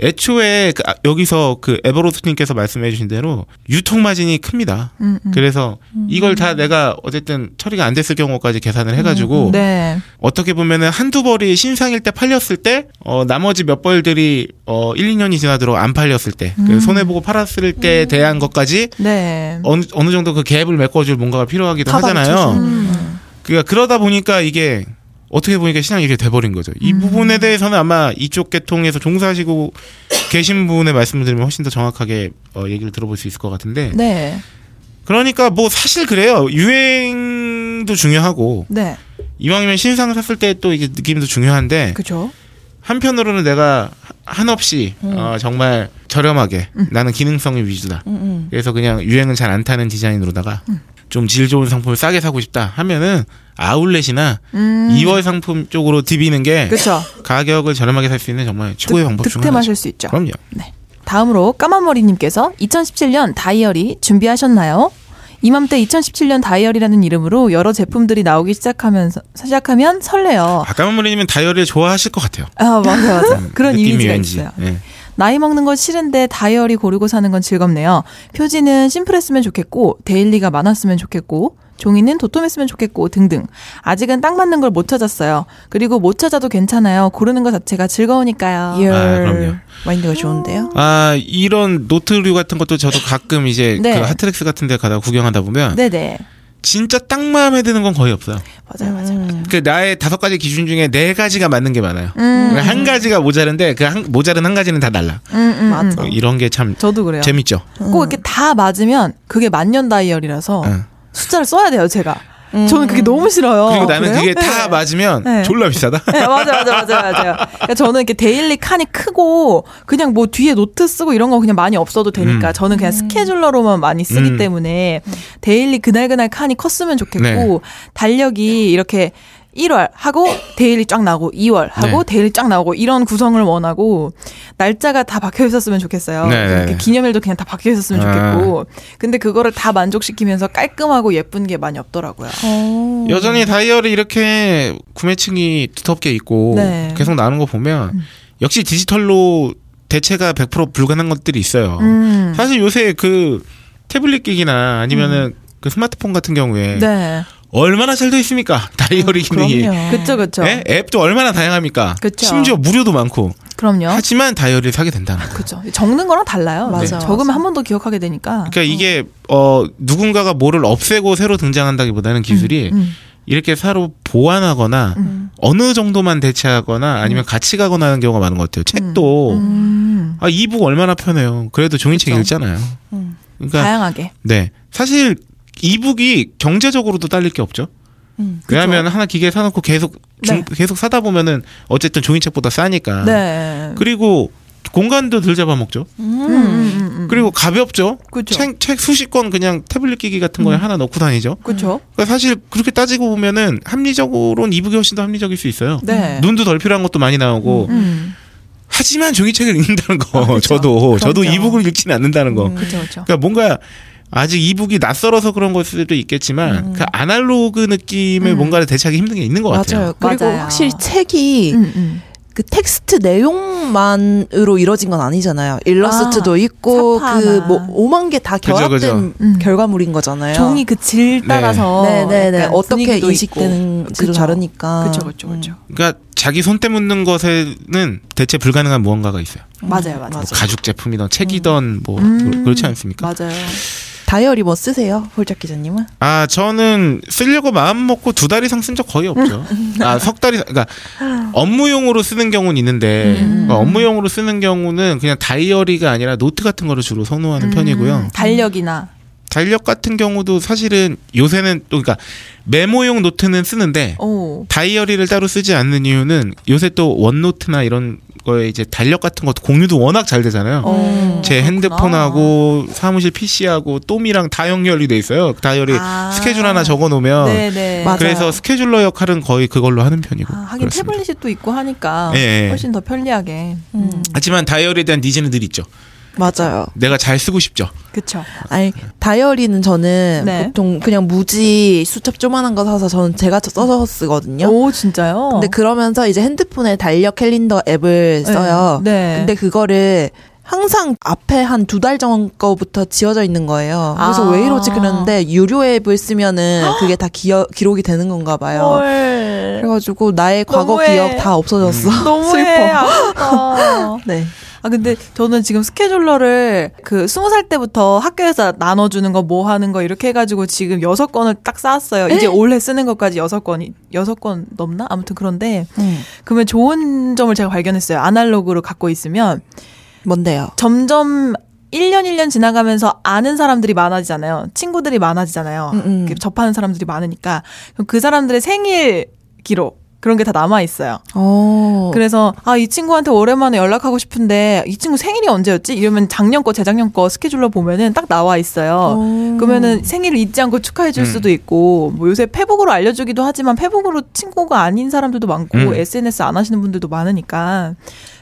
애초에 그 아- 여기서 그 에버로스님께서 말씀해주신 대로 유통 마진이 큽니다. 음, 음. 그래서 이걸 다 내가 어쨌든 처리가 안 됐을 경우까지 계산을 해가지고 네. 어떻게 보면은 한두 벌이 신상일 때 팔렸을 때, 어, 나머지 몇 벌들이, 어, 1, 2년이 지나도록 안 팔렸을 때, 그 손해 보고 팔았을 때에 대한 것까지 네. 어느, 어느 정도 그 갭을 메꿔줄 뭔가가 필요하기도 하잖아요. 음. 그러니까 그러다 보니까 이게 어떻게 보니까 시장이 이렇게 돼버린 거죠. 이 부분에 대해서는 아마 이쪽 계통에서 종사하시고 계신 분의 말씀을 들으면 훨씬 더 정확하게 어, 얘기를 들어볼 수 있을 것 같은데. 네. 그러니까 뭐 사실 그래요. 유행도 중요하고 네. 이왕이면 신상 샀을 때 또 이게 느낌도 중요한데 그죠. 한편으로는 내가 한없이 어, 정말 저렴하게 나는 기능성이 위주다. 음, 음. 그래서 그냥 유행은 잘 안 타는 디자인으로다가 좀 질 좋은 상품을 싸게 사고 싶다 하면은 아울렛이나 음. 2월 상품 쪽으로 디비는 게 그쵸. 가격을 저렴하게 살 수 있는 정말 최고의 방법 중 하나죠. 득템하실 수 있죠. 그럼요. 다음으로 까만머리님께서 2017년 다이어리 준비하셨나요? 이맘때 2017년 다이어리라는 이름으로 여러 제품들이 나오기 시작하면서 시작하면 설레요. 아 까만 머리님은 다이어리를 좋아하실 것 같아요. 아 맞아 맞아. 그런 느낌이 이미지가. 있어요. 예. 나이 먹는 건 싫은데 다이어리 고르고 사는 건 즐겁네요. 표지는 심플했으면 좋겠고 daily가 많았으면 좋겠고 종이는 도톰했으면 좋겠고 등등. 아직은 딱 맞는 걸 못 찾았어요. 그리고 못 찾아도 괜찮아요. 고르는 것 자체가 즐거우니까요. 열 아, 그럼요. 마인드가 좋은데요. 아 이런 노트류 같은 것도 저도 가끔 이제 네. 그 핫트랙스 같은 데 가다 구경하다 보면 네네. 진짜 딱 마음에 드는 건 거의 없어요. 맞아요 맞아요. 음. 그 나의 다섯 가지 기준 중에 네 가지가 맞는 게 많아요. 음, 한 가지가 모자른데 그 한, 모자른 한 가지는 다 달라. 음, 음, 맞아. 음. 어, 이런 게 참 저도 그래요. 재밌죠. 꼭 이렇게 다 맞으면 그게 만년 다이어리라서 응. 숫자를 써야 돼요, 제가. 저는 그게 너무 싫어요. 그리고 나는 어, 그래요? 그게 네. 다 맞으면 네. 졸라 비싸다. 네, 맞아, 맞아, 맞아, 맞아요. 그러니까 저는 이렇게 daily 칸이 크고 그냥 뭐 뒤에 노트 쓰고 이런 거 그냥 많이 없어도 되니까 음. 저는 그냥 scheduler로만 많이 쓰기 음. 때문에 daily 그날 그날 칸이 컸으면 좋겠고 네. 달력이 이렇게 1월 하고 daily 쫙 나오고 2월 하고 네. daily 쫙 나오고 이런 구성을 원하고 날짜가 다 박혀 있었으면 좋겠어요. 네, 네. 이렇게 기념일도 그냥 다 박혀 있었으면 아. 좋겠고 근데 그거를 다 만족시키면서 깔끔하고 예쁜 게 많이 없더라고요. 어. 여전히 다이어리 이렇게 구매층이 두텁게 있고 네. 계속 나오는 거 보면 역시 디지털로 대체가 100% 불가능한 것들이 있어요. 음. 사실 요새 그 태블릿 기기나 아니면은 그 스마트폰 같은 경우에 네. 얼마나 잘 돼 있습니까? 다이어리 기능이. 그럼요. 그쵸, 그쵸. 예? 앱도 얼마나 다양합니까? 그쵸. 심지어 무료도 많고. 그럼요. 하지만 다이어리를 사게 된다는 거예요. 그죠. 적는 거랑 달라요. 맞아요, 적으면 맞아요. 한번 더 기억하게 되니까. 그러니까 이게 어 누군가가 뭐를 없애고 새로 등장한다기보다는 기술이 음. 이렇게 새로 보완하거나 어느 정도만 대체하거나 아니면 같이 가거나 하는 경우가 많은 것 같아요. 책도 음. 아 이북 얼마나 편해요. 그래도 종이책 그쵸. 읽잖아요. 음. 그러니까 다양하게. 네 사실 이북이 경제적으로도 딸릴 게 없죠. 음. 왜냐하면 하나 기계 사놓고 계속 중- 네. 계속 사다 보면은 어쨌든 종이책보다 싸니까. 네. 그리고 공간도 덜 잡아먹죠. 음, 음, 음, 음. 그리고 가볍죠. 책, 책 수십 권 그냥 태블릿 기기 같은 거에 하나 넣고 다니죠. 그쵸. 그러니까 사실 그렇게 따지고 보면은 합리적으로는 이북이 훨씬 더 합리적일 수 있어요. 네. 눈도 덜 필요한 것도 많이 나오고 음. 하지만 종이책을 읽는다는 거 아. 저도 저도 그럼요. 이북을 읽지는 않는다는 거. 그쵸, 그쵸. 그러니까 뭔가 아직 이북이 낯설어서 그런 걸 수도 있겠지만 그 아날로그 느낌의 음. 뭔가를 대체하기 힘든 게 있는 것 같아요. 맞아요. 그리고 맞아요. 확실히 책이 음, 음. 그 텍스트 내용만으로 이루어진 건 아니잖아요. 일러스트도 아, 있고. 그 뭐 5만 개다 그죠, 결합된 그죠. 음. 결과물인 거잖아요. 종이 그 질 따라서. 네 네네 약간 어떻게 분위기도 인식되는지도. 다르니까. 그쵸, 그쵸, 그쵸. 그러니까 자기 손 때 묻는 것에는 대체 불가능한 무언가가 있어요. 맞아요, 맞아요. 뭐 가죽 제품이든 책이든 뭐 음. 그렇지 않습니까? 맞아요. 다이어리 뭐 쓰세요, 홀짝 기자님은? 아 저는 쓰려고 마음 먹고 두 달 이상 쓴 적 거의 없죠. <laughs> 아석 달 이상 그러니까 업무용으로 쓰는 경우는 있는데 음. 그러니까 업무용으로 쓰는 경우는 그냥 다이어리가 아니라 노트 같은 거를 주로 선호하는 편이고요. 음, 달력이나. 달력 같은 경우도 사실은 요새는 또 그러니까 메모용 노트는 쓰는데 오. 다이어리를 따로 쓰지 않는 이유는 요새 또 OneNote나 이런 거에 이제 달력 같은 것도 공유도 워낙 잘 되잖아요. 어, 제. 핸드폰하고 사무실 PC하고 또미랑 다 연결이 돼 있어요. 다이어리 아. 스케줄 하나 적어 놓으면 네네. 맞아요. 그래서 scheduler 역할은 거의 그걸로 하는 편이고. 아, 하긴 그렇습니다. 태블릿이 또 있고 하니까 예, 예. 훨씬 더 편리하게. 음. 하지만 다이어리에 대한 needs는 늘 있죠. 맞아요. 내가 잘 쓰고 싶죠. 그쵸. 아니 다이어리는 저는 네. 보통 그냥 무지 수첩 조만한 거 사서 저는 제가 써서 쓰거든요. 오 진짜요? 근데 그러면서 이제 핸드폰에 달력 캘린더 앱을 써요. 네. 근데 그거를 항상 앞에 한 두 달 전 거부터 지워져 있는 거예요. 그래서 아. 왜 이러지 그랬는데 유료 앱을 쓰면은 그게 다 기어, 기록이 되는 건가 봐요. 헐. 그래가지고 나의 과거 너무해. 기억 다 없어졌어. 너무해 <laughs> 슬퍼. 아깝다. <laughs> 네. 아 근데 저는 지금 스케줄러를 그 스무 살 때부터 학교에서 나눠주는 거 뭐 하는 거 이렇게 해가지고 지금 여섯 건을 딱 쌓았어요. 이제 올해 쓰는 것까지 여섯 건이 여섯 건 넘나 아무튼 그런데 음. 그러면 좋은 점을 제가 발견했어요. 아날로그로 갖고 있으면 뭔데요? 점점 1년 1년 지나가면서 아는 사람들이 많아지잖아요. 친구들이 많아지잖아요. 음, 음. 접하는 사람들이 많으니까 그럼 그 사람들의 생일 기록 그런 게 다 남아 있어요. 어. 그래서 아 이 친구한테 오랜만에 연락하고 싶은데 이 친구 생일이 언제였지? 이러면 작년 거 재작년 거 스케줄러 보면은 딱 나와 있어요. 어. 그러면은 생일을 잊지 않고 축하해 줄 음. 수도 있고 뭐 요새 페북으로 알려주기도 하지만 페북으로 친구가 아닌 사람들도 많고 음. SNS 안 하시는 분들도 많으니까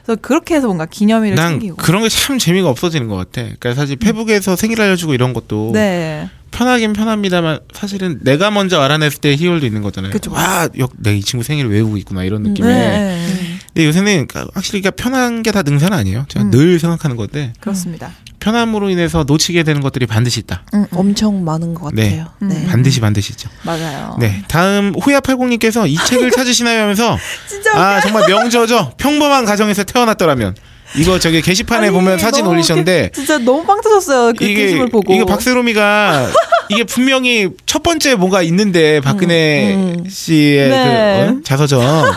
그래서 그렇게 해서 뭔가 기념일을 난 챙기고 그런 게 참 재미가 없어지는 것 같아. 그러니까 사실 페북에서 생일 알려주고 이런 것도 네. 편하긴 편합니다만 사실은 내가 먼저 알아냈을 때 희열도 있는 거잖아요. 그쵸. 와, 내가 이 친구 생일 외우고 있구나 이런 느낌에. 네. 근데 요새는 그러니까 확실히 그러니까 편한 게 다 능사는 아니에요. 제가 음. 늘 생각하는 건데 그렇습니다. 편함으로 인해서 놓치게 되는 것들이 반드시 있다. 음, 음. 엄청 많은 것 네. 같아요. 음. 네. 반드시 반드시 있죠. 맞아요. 네. 다음 호야팔공님께서 이 책을 찾으시나요 하면서 <laughs> 진짜 아 정말 명저죠. 평범한 가정에서 태어났더라면 이거 저기 게시판에 아니, 보면 사진 너무 올리셨는데 진짜 너무 빵 터졌어요. 그 이게 게시물 보고. 이게 박세롬이가 이게 분명히 첫 번째 뭔가 있는데 박근혜 음. 씨의 네. 그 어? 자서전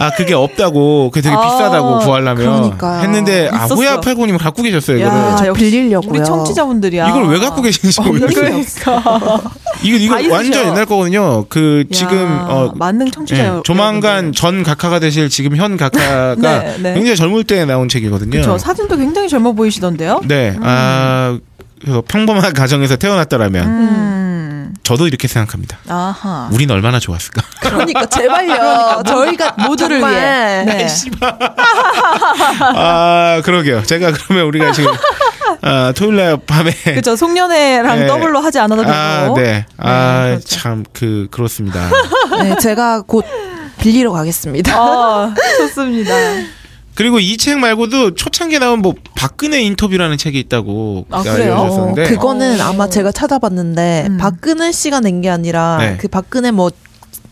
아 그게 없다고 그게 되게 아, 비싸다고 구하려면 그러니까요. 했는데 아 있었어. 호야 팔공님 갖고 계셨어요 야, 이거를 빌리려고요. 우리 청취자분들이야. 이걸 왜 갖고 계신지 모르겠어요. 그러니까. <laughs> 이거 이거 다 있으셔. 완전 옛날 거거든요. 그 지금 야, 어 만능 청취자. 예, 조만간 전 각하가 되실 지금 현 각하가 <laughs> 네, 네. 굉장히 젊을 때 나온 책이거든요. 저 사진도 굉장히 젊어 보이시던데요. 네, 아 그래서 평범한 <laughs> 가정에서 태어났더라면 음. 저도 이렇게 생각합니다. 아하. 우린 얼마나 좋았을까. <laughs> 그러니까 제발요. 저희가 모두를 위해. 네. <laughs> 아 그러게요. 제가 그러면 우리가 지금 아, 토요일 날 밤에 그죠 송년회랑 네. 더블로 하지 않아도 되고. 아, 네. 네, 아, 그렇죠. 참, 그, 그렇습니다. 네, 제가 곧 빌리러 가겠습니다. 아, 좋습니다. 그리고 이 책 말고도 초창기에 나온 뭐, 박근혜 인터뷰라는 책이 있다고 아, 그래요? 그거는 어. 아마 제가 찾아봤는데 음. 박근혜 씨가 낸 게 아니라 네. 그 박근혜 뭐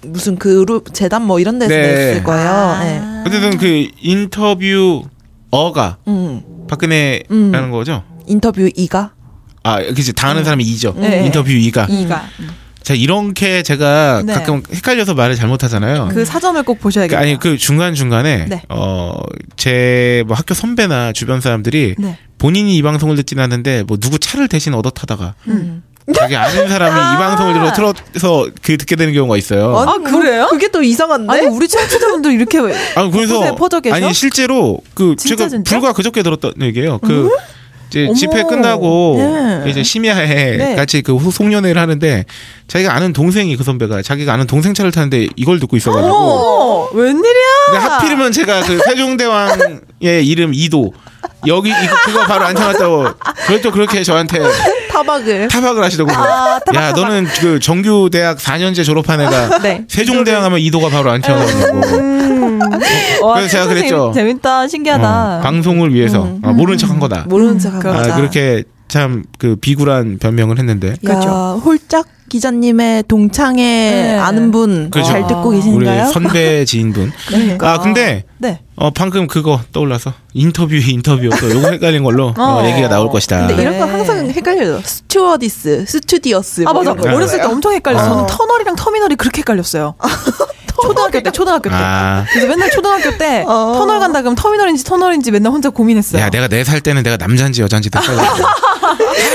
무슨 그룹 재단 뭐 이런 데서 네. 냈을 거예요. 아. 네. 어쨌든 그 인터뷰 어가 음. 박근혜라는 음. 거죠. 인터뷰 이가 아, 그치. 당하는 사람이 이죠. 네. 인터뷰 이가. 이가 자, 이렇게 제가 네. 가끔 헷갈려서 말을 잘못하잖아요. 그 사전을 꼭 보셔야겠다. 아니 그 중간 중간에 네. 어제 뭐 학교 선배나 주변 사람들이 네. 본인이 이 방송을 듣진 않는데 뭐 누구 차를 대신 얻어 타다가 음. 자기 아는 사람이 이 방송을 들어 틀어서 그 듣게 되는 경우가 있어요. 아, 그래요? 그게 또 이상한데? 아니 우리 청취자분들 이렇게 아 그래서 곳곳에 퍼져 계셔? 아니 실제로 그 진짜, 제가 진짜? 불과 그저께 들었던 얘기예요. 그 이제 어머. 집회 끝나고 네. 이제 심야에 네. 같이 그 후- 송년회를 하는데 자기가 아는 동생이 그 선배가 자기가 아는 동생 차를 타는데 이걸 듣고 있어가지고 어, 웬일이야? 근데 하필이면 제가 그 세종대왕의 이름 이도 여기 이거 그거 바로 앉혀놨다고 그걸 또 그렇게 저한테 타박을. 타박을 하시더군요. 아, 타박, 야 너는 그 정규 대학 4년제 졸업한 애가 <laughs> 네. 세종대왕 하면 이도가 바로 앉혀놨냐고. 음. 와, 그래서 제가 진짜 그랬죠. 재밌, 다 신기하다. 어, 방송을 위해서 음. 어, 모르는 척한 거다. 모르는 척 그렇죠. 하고. 아, 그렇게 참 그 비굴한 변명을 했는데 야, 그렇죠. 홀짝 기자님의 동창회 네. 아는 분 그렇죠. 잘 듣고 아. 우리 계신가요? 선배 지인분. 그러니까. <laughs> 아 근데 네. 어 방금 그거 떠올라서 인터뷰 인터뷰 또 요거 헷갈린 걸로 어, 어. 얘기가 나올 것이다. 근데 이런 거 네. 항상 헷갈려요. 스튜어디스, 스튜디오스. 아 뭐 맞아. 이런 거. 어렸을 때 엄청 헷갈렸어. 어. 저는 터널이랑 터미널이 그렇게 헷갈렸어요. <laughs> 초등학교 때, 초등학교 때. 아. 그래서 맨날 초등학교 때 어. 터널 간다 그러면 터미널인지 터널인지 맨날 혼자 고민했어요. 야, 내가 네 살 때는 내가 남자인지 여자인지도 헷갈려.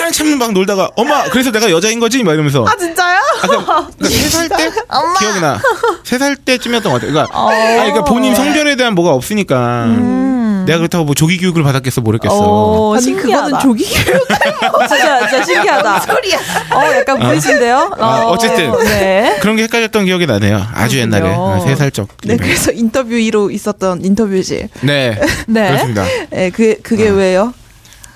한참 막 놀다가 엄마 그래서 내가 여자인 거지? 막 이러면서. 아 진짜요? 아까 세살 때 <laughs> 기억이 나. 세 살 때쯤이었던 것 같아. 그러니까, 아니, 그러니까 본인 성별에 대한 뭐가 없으니까. 내가 그렇다고 뭐 조기 교육을 받았겠어 모르겠어. 어, 아니 신기하다. 그거는 조기 교육 <laughs> 진짜 진짜 신기하다. 소리야. 어, 약간 무리신데요? 아, 어, 어 쨌든. 네. 그런 게 헷갈렸던 기억이 나네요. 아주 그렇군요. 옛날에 아, 세 살적. 네 그래서 인터뷰 1호 있었던 인터뷰지 네. <laughs> 네. 그렇습니다. 네, 그 그게 왜요?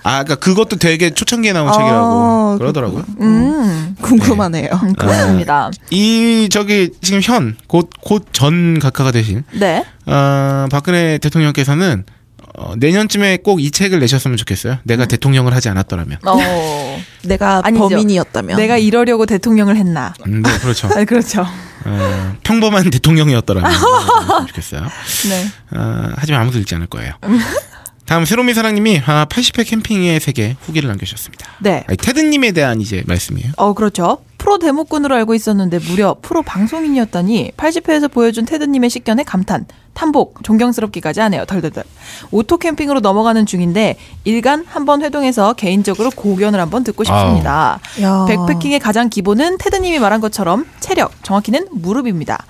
아, 그러니까 그것도 되게 초창기에 나온 아, 책이라고 그러더라고요. 음. 궁금하네요 그렇습니다. 이 저기 지금 현 곧 곧 전 각하가 되신 네. 어, 박근혜 대통령께서는 어, 내년쯤에 꼭 이 책을 내셨으면 좋겠어요. 내가 대통령을 하지 않았더라면. 어. <laughs> 내가 아니죠. 범인이었다면 내가 이러려고 대통령을 했나? 음, 네, 그렇죠. <laughs> 아, 그렇죠. 어, 평범한 대통령이었더라면 <laughs> 좋겠어요. 네. 어, 하지만 아무도 읽지 않을 거예요. 다음 새로미 사랑님이 아, 80회 캠핑의 세계 후기를 남겨주셨습니다. 네. 아니, 테드님에 대한 이제 말씀이에요. 어, 그렇죠. 프로 데모꾼으로 알고 있었는데 무려 프로 방송인이었다니 80회에서 보여준 테드님의 식견에 감탄, 탄복, 존경스럽기까지 하네요. 덜덜덜. 오토 캠핑으로 넘어가는 중인데 일간 한번 회동해서 개인적으로 고견을 한번 듣고 싶습니다. 야. backpacking의 가장 기본은 테드님이 말한 것처럼 체력, 정확히는 무릎입니다.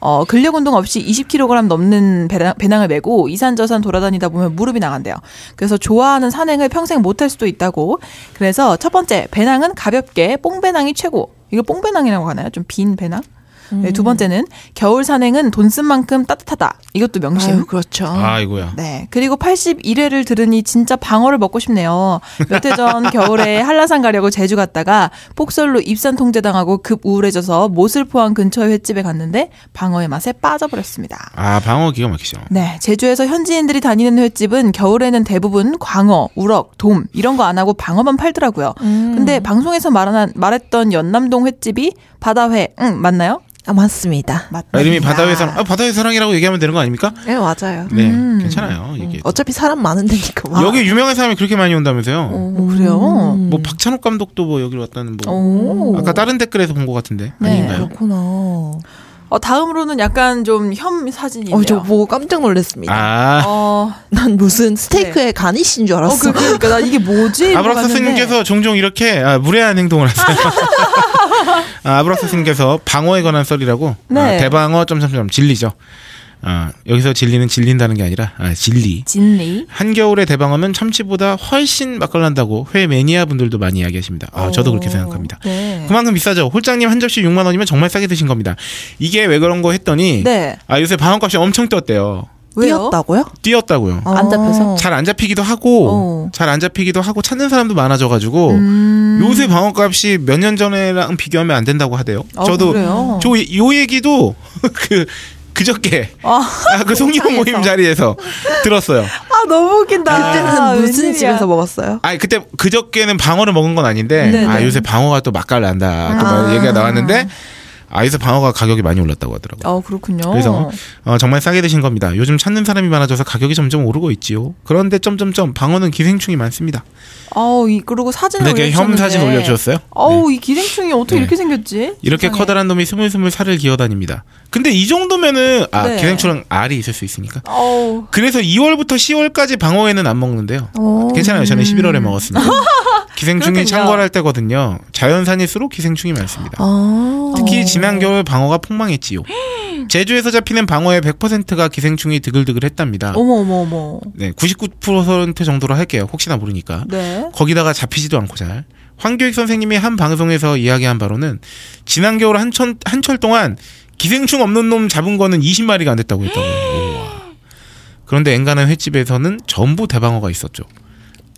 어, 근력 운동 없이 20kg 넘는 배낭, 배낭 을 메고 이산저산 돌아다니다 보면 무릎이 나간대요. 그래서 좋아하는 산행을 평생 못할 수도 있다고. 그래서 첫 번째, 배낭은 가볍게 뽕배낭이 최고. 이거 뽕배낭이라고 하나요? 좀 빈 배낭? 네, 두 번째는 겨울 산행은 돈 쓴 만큼 따뜻하다. 이것도 명심. 아유 그렇죠 아, 이거야. 네. 그리고 81회를 들으니 진짜 방어를 먹고 싶네요. 몇 해 전 겨울에 <laughs> 한라산 가려고 제주 갔다가 폭설로 입산 통제당하고 급 우울해져서 모슬 포항 근처의 횟집에 갔는데 방어의 맛에 빠져버렸습니다. 아, 방어 기가 막히죠. 네. 제주에서 현지인들이 다니는 횟집은 겨울에는 대부분 광어, 우럭, 돔 이런 거 안 하고 방어만 팔더라고요. 근데 방송에서 말한, 말했던 연남동 횟집이 바다회, 응, 맞나요? 아, 맞습니다 맞 아, 이름이 바다의 사랑, 아, 바다의 사랑이라고 얘기하면 되는 거 아닙니까? 네 맞아요 네, 괜찮아요. 이게. 어차피 사람 많은 데니까 와. 여기 유명한 사람이 그렇게 많이 온다면서요? 어, 그래요? 뭐 박찬욱 감독도 뭐 여기로 왔다는 뭐 오. 아까 다른 댓글에서 본 것 같은데 네. 아닌가요? 그렇구나 어, 다음으로는 약간 좀 혐 사진이에요. 어, 저 보고 깜짝 놀랐습니다 아 어, <laughs> 난 무슨 스테이크에 가니쉬인 줄 어, 알았어 그, 그러니까 나 이게 뭐지? 갔는데 스님께서 종종 이렇게 아, 무례한 행동을 하세요. <laughs> 아, 아브락사 스님께서 방어에 관한 썰이라고 네. 아, 대방어 점점점 진리죠. 아, 여기서 진리는 질린다는 게 아니라 아, 진리. 진리. 한겨울의 대방어는 참치보다 훨씬 맛깔난다고 회 매니아 분들도 많이 이야기하십니다. 아, 저도 그렇게 생각합니다. 네. 그만큼 비싸죠. 홀장님 한 접시 6만 원이면 정말 싸게 드신 겁니다. 이게 왜 그런 거 했더니 네. 아 요새 방어값이 엄청 뛰었대요. 왜요? 뛰었다고요? 뛰었다고요. 안 잡혀서? 잘 안 잡히기도 하고 어. 잘 안 잡히기도 하고 찾는 사람도 많아져 가지고 음. 요새 방어값이 몇 년 전에랑 비교하면 안 된다고 하대요. 아, 저도 그래요? 저요 얘기도 <laughs> 그 그저께 아, 아, 그 송이호 모임 자리에서 들었어요. 아, 너무 웃긴다. 그때는 아, 무슨 웬일이야. 집에서 먹었어요? 아니 그때 그저께는 방어를 먹은 건 아닌데 네네. 아 요새 방어가 또 맛깔난다 또 아. 얘기가 나왔는데 아 요새 방어가 가격이 많이 올랐다고 하더라고요. 어, 그렇군요. 그래서 어, 정말 싸게 드신 겁니다. 요즘 찾는 사람이 많아져서 가격이 점점 오르고 있지요. 그런데 점점점 방어는 기생충이 많습니다. 아우, 이, 그리고 사진을 이렇게 혐 올려주셨는데. 사진 올려주셨어요? 어우, 이 기생충이 어떻게 네. 이렇게 생겼지? 이렇게 세상에. 커다란 놈이 스물스물 살을 기어다닙니다. 근데 이 정도면은 아 네. 기생충은 알이 있을 수 있으니까. 어우. 그래서 2월부터 10월까지 방어에는 안 먹는데요. 어. 괜찮아요. 저는 11월에 먹었으니까. <laughs> 기생충이 그렇군요. 창궐할 때거든요. 자연산일수록 기생충이 많습니다. 아. 특히 지난 겨울 방어가 폭망했지요. <gasps> 제주에서 잡히는 방어의 100%가 기생충이 드글드글했답니다. 어머, 어머, 어머. 네, 99% 정도로 할게요. 혹시나 모르니까. 네. 거기다가 잡히지도 않고 잘. 황교익 선생님이 한 방송에서 이야기한 바로는 지난 겨울 한철, 한철 동안 기생충 없는 놈 잡은 거는 20마리가 안 됐다고 했다고. <gasps> 그런데 엔간한 횟집에서는 전부 대방어가 있었죠.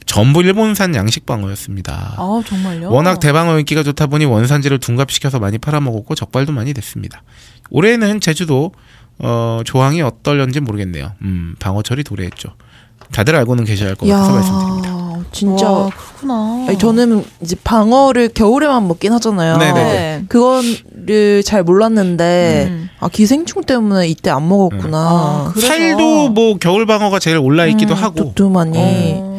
전부 일본산 양식 방어였습니다. 아, 정말요? 워낙 대방어 인기가 좋다 보니 원산지를 둔갑시켜서 많이 팔아먹었고 적발도 많이 됐습니다. 올해는 제주도 어, 조항이 어떨런지 모르겠네요. 음, 방어철이 도래했죠. 다들 알고는 계셔야 할 것 같아서 말씀드립니다. 야, 진짜. 와, 그렇구나. 아니, 저는 이제 방어를 겨울에만 먹긴 하잖아요. 네네네. 네. 그거를 잘 몰랐는데 음. 아 기생충 때문에 이때 안 먹었구나. 아, 그래서- 살도 뭐 겨울 방어가 제일 올라 있기도 하고. 두툼하니. 어.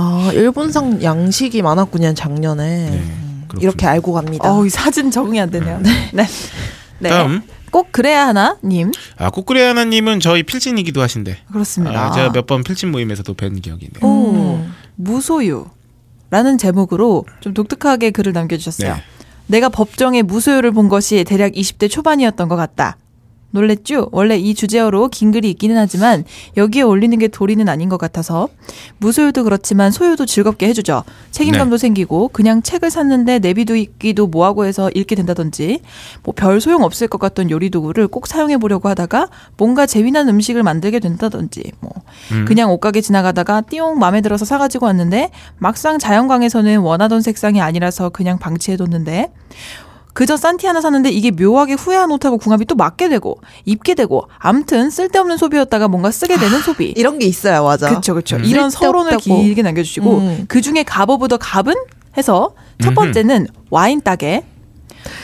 아 일본산 양식이 많았군요 작년에. 네, 음. 이렇게 알고 갑니다. 어우, 이 사진 적응이 안 되네요. 네. <laughs> 네. 네. 다음 꼭 그래야 하나 님 아 꼬꾸레 하나 님은 저희 필진이기도 하신데. 그렇습니다. 아, 제가 몇 번 필진 모임에서도 뵌 기억이 있네요. 오, 무소유 라는 제목으로 좀 독특하게 글을 남겨 주셨어요. 네. 내가 법정에 무소유를 본 것이 대략 20대 초반이었던 것 같다. 놀랬죠? 원래 이 주제어로 긴 글이 있기는 하지만 여기에 올리는 게 도리는 아닌 것 같아서. 무소유도 그렇지만 소유도 즐겁게 해주죠. 책임감도 생기고 그냥 책을 샀는데 내비두기도 뭐하고 해서 읽게 된다든지. 뭐 별 소용 없을 것 같던 요리 도구를 꼭 사용해 보려고 하다가 뭔가 재미난 음식을 만들게 된다든지. 뭐 그냥 옷가게 지나가다가 띠용 마음에 들어서 사가지고 왔는데 막상 자연광에서는 원하던 색상이 아니라서 그냥 방치해뒀는데 그저 산티 하나 샀는데 이게 묘하게 후회한 옷하고 궁합이 또 맞게 되고 입게 되고 암튼 쓸데없는 소비였다가 뭔가 쓰게 되는 소비. 이런 게 있어요, 맞아. 그렇죠, 그렇죠. 이런 서론을 쓸데없다고. 길게 남겨주시고 음. 그 중에 갑 of the 갑은 해서 첫 번째는 와인 따개.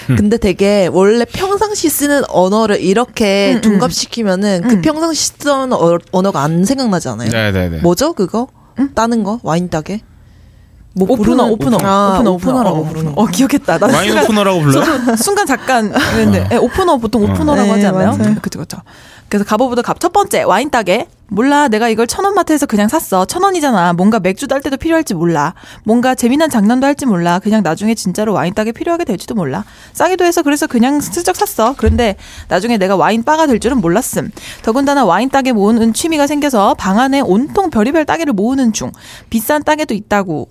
근데 되게 원래 평상시 쓰는 언어를 이렇게 음, 음. 둔갑시키면은 그 음. 평상시 쓰던 어, 언어가 안 생각나지 않아요? 네네네. 뭐죠 그거? 따는 거? 와인 따개? 뭐 오프너, 부르는- 오프너, 아, 오프너, 오프너라고 어, 부르는 어, 기억했다. 나 와인 순간- 오프너라고 불러요? 저도 순간 잠깐 했는데. 예, 오프너 보통 어. 오프너라고 네, 하지 않나요? 맞아요. 그쵸 그쵸. 그래서 갑 of the 갑. 첫 번째 와인 따개. 몰라 내가 이걸 천원 마트에서 그냥 샀어. 천 원이잖아. 뭔가 맥주 딸 때도 필요할지 몰라. 뭔가 재미난 장난도 할지 몰라. 그냥 나중에 진짜로 와인 따개 필요하게 될지도 몰라. 싸기도 해서 그래서 그냥 슬쩍 샀어. 그런데 나중에 내가 와인 바가 될 줄은 몰랐음. 더군다나 와인 따개 모으는 취미가 생겨서 방 안에 온통 별의별 따개를 모으는 중. 비싼 따개도 있다고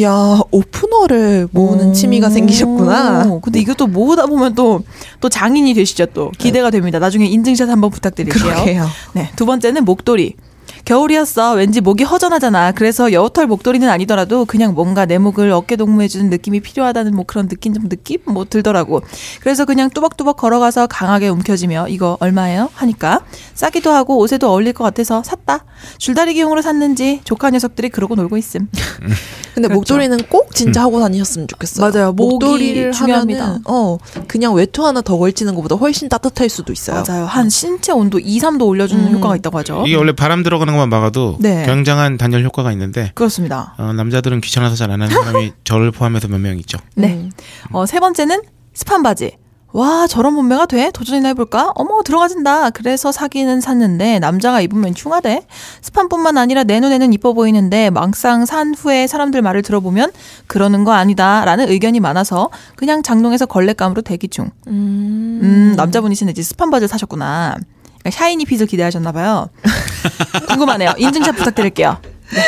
야 오프너를 모으는 취미가 생기셨구나. 오, <laughs> 근데 이것도 모으다 보면 또, 또 장인이 되시죠, 또. 기대가 됩니다. 나중에 인증샷 한번 부탁드릴게요. 그러게요. 네. 두 번째는 목도리. 겨울이었어. 왠지 목이 허전하잖아. 그래서 여우털 목도리는 아니더라도 그냥 뭔가 내 목을 어깨 동무해주는 느낌이 필요하다는 뭐 그런 느낌 좀 느낌 뭐 들더라고. 그래서 그냥 뚜벅뚜벅 걸어가서 강하게 움켜쥐며 이거 얼마예요? 하니까 싸기도 하고 옷에도 어울릴 것 같아서 샀다. 줄다리기용으로 샀는지 조카 녀석들이 그러고 놀고 있음. <laughs> 근데 그렇죠. 목도리는 꼭 진짜 하고 다니셨으면 좋겠어요. 맞아요. 목도리를 중요합니다. 하면은 어 그냥 외투 하나 더 걸치는 것보다 훨씬 따뜻할 수도 있어요. 맞아요. 한 신체 온도 2, 3도 올려주는 음. 효과가 있다고 하죠. 이게 원래 바람 들어가 는 것만 막아도 네. 굉장한 단열 효과가 있는데 그렇습니다. 어, 남자들은 귀찮아서 잘 안 하는 사람이 <laughs> 저를 포함해서 몇 명 있죠. 네. 음. 어, 세 번째는 스판 바지. 와, 저런 몸매가 돼? 도전이나 해볼까? 어머, 들어가진다. 그래서 사기는 샀는데, 남자가 입으면 흉하대? 스판뿐만 아니라 내 눈에는 이뻐 보이는데, 막상 산 후에 사람들 말을 들어보면, 그러는 거 아니다. 라는 의견이 많아서, 그냥 장롱에서 걸레감으로 대기 중. 음, 남자분이신데 이제 스판 바지를 사셨구나. 샤이니 fit을 기대하셨나 봐요. 궁금하네요. 인증샷 부탁드릴게요. 네.